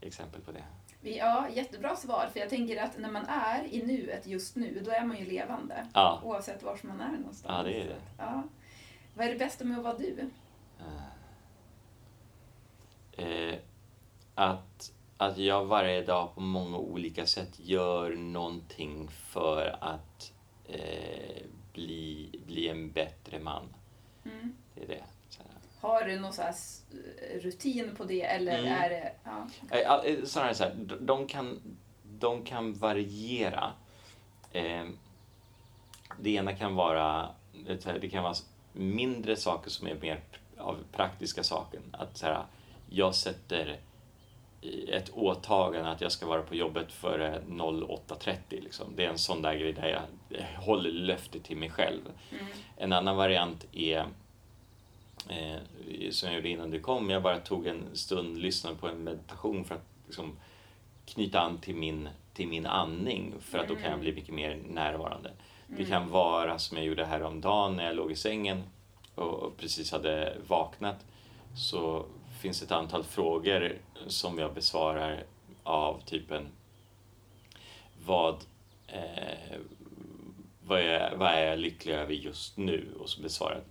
exempel på det. Ja, jättebra svar. För jag tänker att när man är i nuet just nu, då är man ju levande. Ja, Oavsett var man är någonstans. ja det är det. Ja. Vad är det bästa med att vara du? eh, att, att jag varje dag på många olika sätt gör någonting för att eh, bli, bli en bättre man. Mm. Det är det. Så. Har du någon så här s- rutin på det eller Mm. är det... Ja. Eh, all- eh, Snarare så här, de- kan, de kan variera. Eh, det ena kan vara, det kan vara mindre saker som är mer av praktiska saken. Att så här, jag sätter ett åtagande att jag ska vara på jobbet före 08.30. Liksom. Det är en sån där grej där jag håller löfte till mig själv. Mm. En annan variant är eh, som jag gjorde innan du kom. Jag bara tog en stund, lyssnade på en meditation för att liksom, knyta an till min, till min andning för att då kan jag bli mycket mer närvarande. Det kan vara som jag gjorde häromdagen när jag låg i sängen och precis hade vaknat så finns ett antal frågor som jag besvarar av typen vad, eh, vad, är, vad är jag lycklig över just nu? Och så besvarar jag,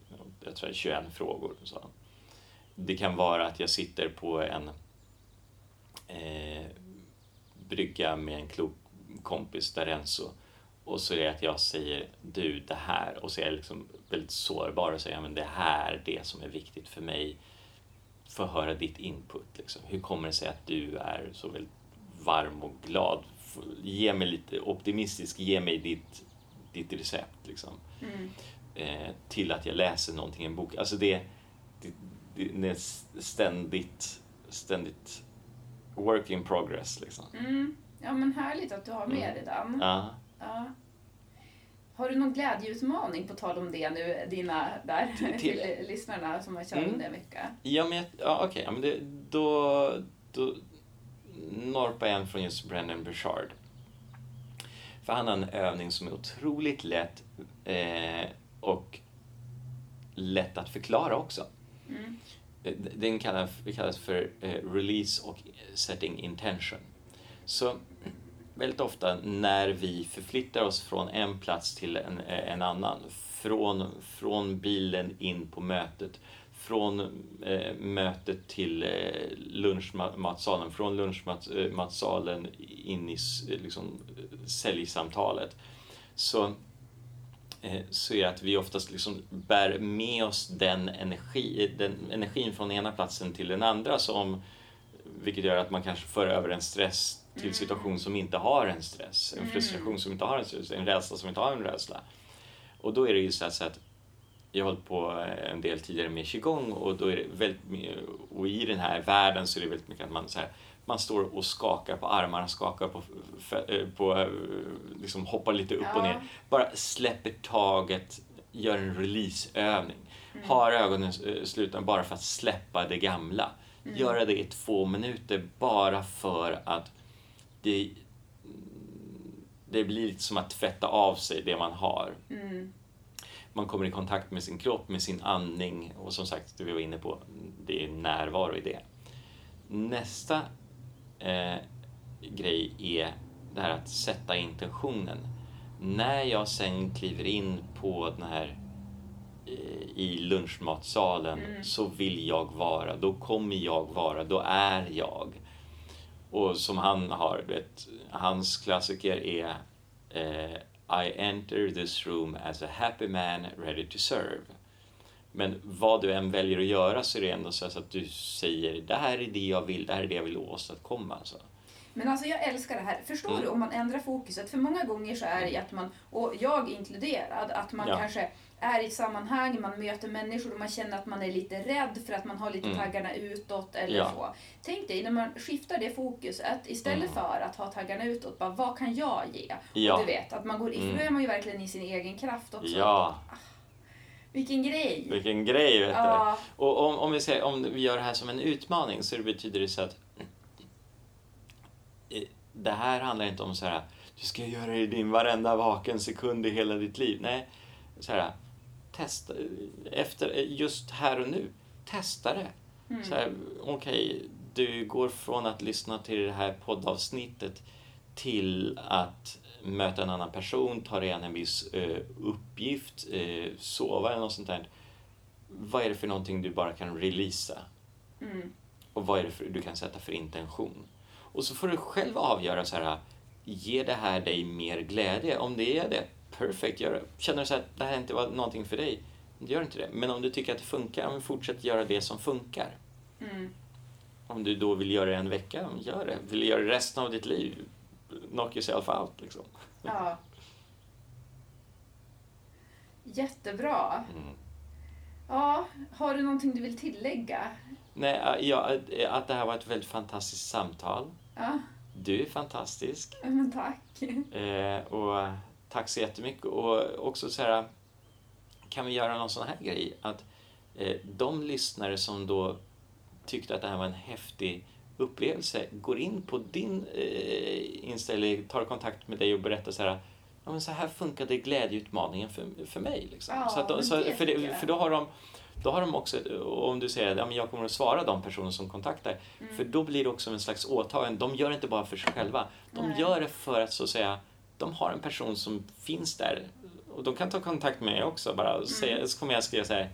jag tror det är 21 frågor. Så. Det kan vara att jag sitter på en eh, brygga med en klok kompis, Darenzo, och så är det att jag säger du, det här, och så är jag liksom väldigt sårbar och säger men det här, det som är viktigt för mig, få höra ditt input. Liksom. Hur kommer det sig att du är så väldigt varm och glad? Ge mig lite optimistisk, ge mig ditt, ditt recept. Liksom. Mm. Eh, till att jag läser någonting i en bok. Alltså det, det, det, det är ständigt, ständigt work in progress. Liksom. Mm. Ja, men härligt att du har med Mm. dig den. Ja. Ja. Har du någon glädjeutmaning på tal om det nu, dina där, Till- lyssnarna som har kört Mm. under en vecka? Ja, men ja, okej. Ja, men det, då, då norpar jag en från just Brendan Burchard. För han har en övning som är otroligt lätt eh, och lätt att förklara också. Mm. Eh, Den kallas, kallas för eh, release och setting intention. Så väldigt ofta när vi förflyttar oss från en plats till en, eh, en annan, från, från bilen in på mötet, från eh, mötet till eh, lunchmatsalen, från lunchmatsalen in i eh, liksom, säljsamtalet. Så eh, så är det att vi oftast liksom bär med oss den, energi, den energin från ena platsen till den andra. Som, vilket gör att man kanske för över en stress till situation som inte har en stress. En frustration som inte har en stress, en rädsla som inte har en rädsla. Och då är det ju så, så att jag har hållit på en del tidigare med qigong och, då är det väldigt, och i den här världen så är det väldigt mycket att man, så här, man står och skakar på armarna, skakar på, eh, på eh, liksom hoppar lite upp och ner. Bara släpper taget, gör en releaseövning. Har ögonen eh, slutna bara för att släppa det gamla. Göra det i två minuter bara för att det, det blir lite som att tvätta av sig det man har. Mm. Man kommer i kontakt med sin kropp, med sin andning och som sagt, det vi var inne på, det är närvaro i det. Nästa eh, grej är det här att sätta intentionen. När jag sen kliver in på den här eh, i lunchmatsalen så vill jag vara, då kommer jag vara, då är jag. Och som han har, vet, hans klassiker är eh, I enter this room as a happy man ready to serve. Men vad du än väljer att göra så är det ändå så att du säger det här är det jag vill, det här är det jag vill åstadkomma. Alltså. Men alltså jag älskar det här. Förstår Mm. du om man ändrar fokuset? För många gånger så är det att man, och jag inkluderad, att man Ja. kanske är i ett sammanhang, man möter människor och man känner att man är lite rädd för att man har lite Mm. taggarna utåt eller Ja. så. Tänk dig när man skiftar det fokuset istället Mm. för att ha taggarna utåt, bara vad kan jag ge? Ja. Och du vet, att man går, för Mm. då är man ju verkligen i sin egen kraft också. Ja, Vilken grej! vilken grej! Vet Ja. du. Och om, om, vi säger, om vi gör det här som en utmaning så betyder det så att eh, det här handlar inte om så här du ska göra det i din varenda vaken sekund i hela ditt liv. Nej, så här, testa, efter, just här och nu, testa det. Mm. Okej, du går från att lyssna till det här poddavsnittet till att möta en annan person, ta dig an en viss eh, uppgift, eh, sova eller något sånt där. Vad är det för någonting du bara kan releasa? Mm. Och vad är det för, du kan sätta för intention? Och så får du själv avgöra så här, ger det här dig mer glädje? Om det är det, perfekt, gör det. Känner du så här att det här inte var någonting för dig, gör inte det. Men om du tycker att det funkar, fortsätt göra det som funkar. Mm. Om du då vill göra det en vecka, gör det. Vill du göra det resten av ditt liv, knock yourself out liksom. Ja. Jättebra. Mm. Ja, har du någonting du vill tillägga? Nej, ja, att det här var ett väldigt fantastiskt samtal. Ja, Du är fantastisk. men tack. Eh, och tack så jättemycket. Och också så här, kan vi göra någon sån här grej? Att eh, de lyssnare som då tyckte att det här var en häftig upplevelse går in på din eh, inställning, tar kontakt med dig och berättar så här Ja, men så här funkade glädjeutmaningen för, för mig. Liksom. Ja, så att de, så, för, det, för då har de då har de också, om du säger att ja, men jag kommer att svara de personer som kontaktar, Mm. för då blir det också en slags åtagande. De gör det inte bara för sig själva, de Nej. gör det för att så att säga, de har en person som finns där. Och de kan ta kontakt med mig också bara, och säga, Mm. så kommer jag skriva så här,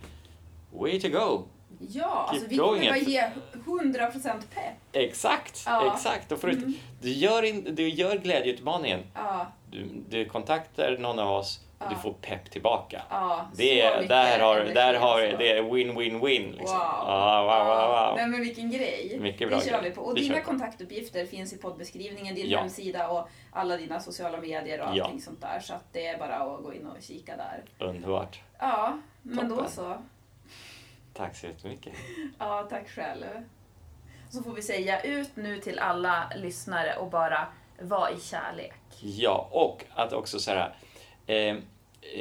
way to go! Ja, alltså vi kommer bara it. ge 100% pepp. Exakt, Ja. exakt. Får du, Mm. du, gör in, du gör glädjeutmaningen, Ja, du, du kontaktar någon av oss, och du Ja. får pepp tillbaka. ja. Det är, där har, där har alltså. det är win-win-win. Liksom. Wow. Ah, wow, wow, wow. Nej men vilken grej. Mycket bra det kör vi på. Och Det dina kontaktuppgifter finns i poddbeskrivningen, din Ja. hemsida och alla dina sociala medier och Ja. allting sånt där. Så att det är bara att gå in och kika där. Underbart. Ja, men då Toppen. så. Tack så jättemycket. Ja, tack själv. Så får vi säga ut nu till alla lyssnare och bara var i kärlek. Ja, och att också så här, eh, eh,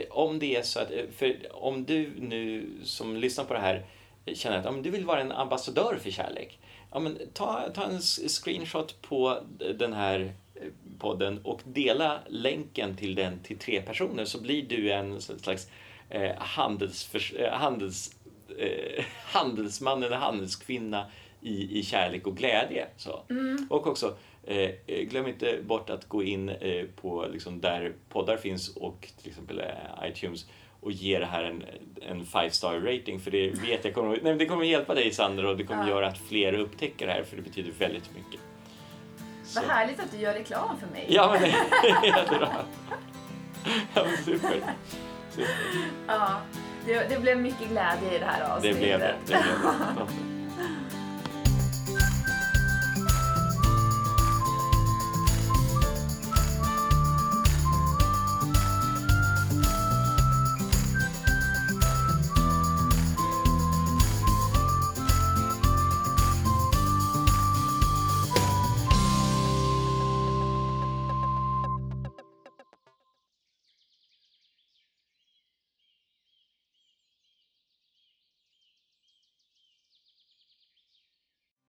om det är så att, eh, för om du nu som lyssnar på det här känner att men du vill vara en ambassadör för kärlek, ja, men ta, ta en screenshot på den här eh, podden och dela länken till den till tre personer så blir du en slags eh, handelsförs, handels, eh, handelsman eller handelskvinna i, i kärlek och glädje. Så. Och också, eh, glöm inte bort att gå in eh, på liksom, där poddar finns och till exempel eh, iTunes och ge det här en, en five star rating för det vet jag kommer, nej, men det kommer hjälpa dig Sandra och det kommer Ja. göra att fler upptäcker det här för det betyder väldigt mycket. Så. Vad härligt att du gör reklam för mig. Ja men det är jättebra. Ja, super. super. Ja, det, det blev mycket glädje i det här Det avsnittet. blev det. det, blev det.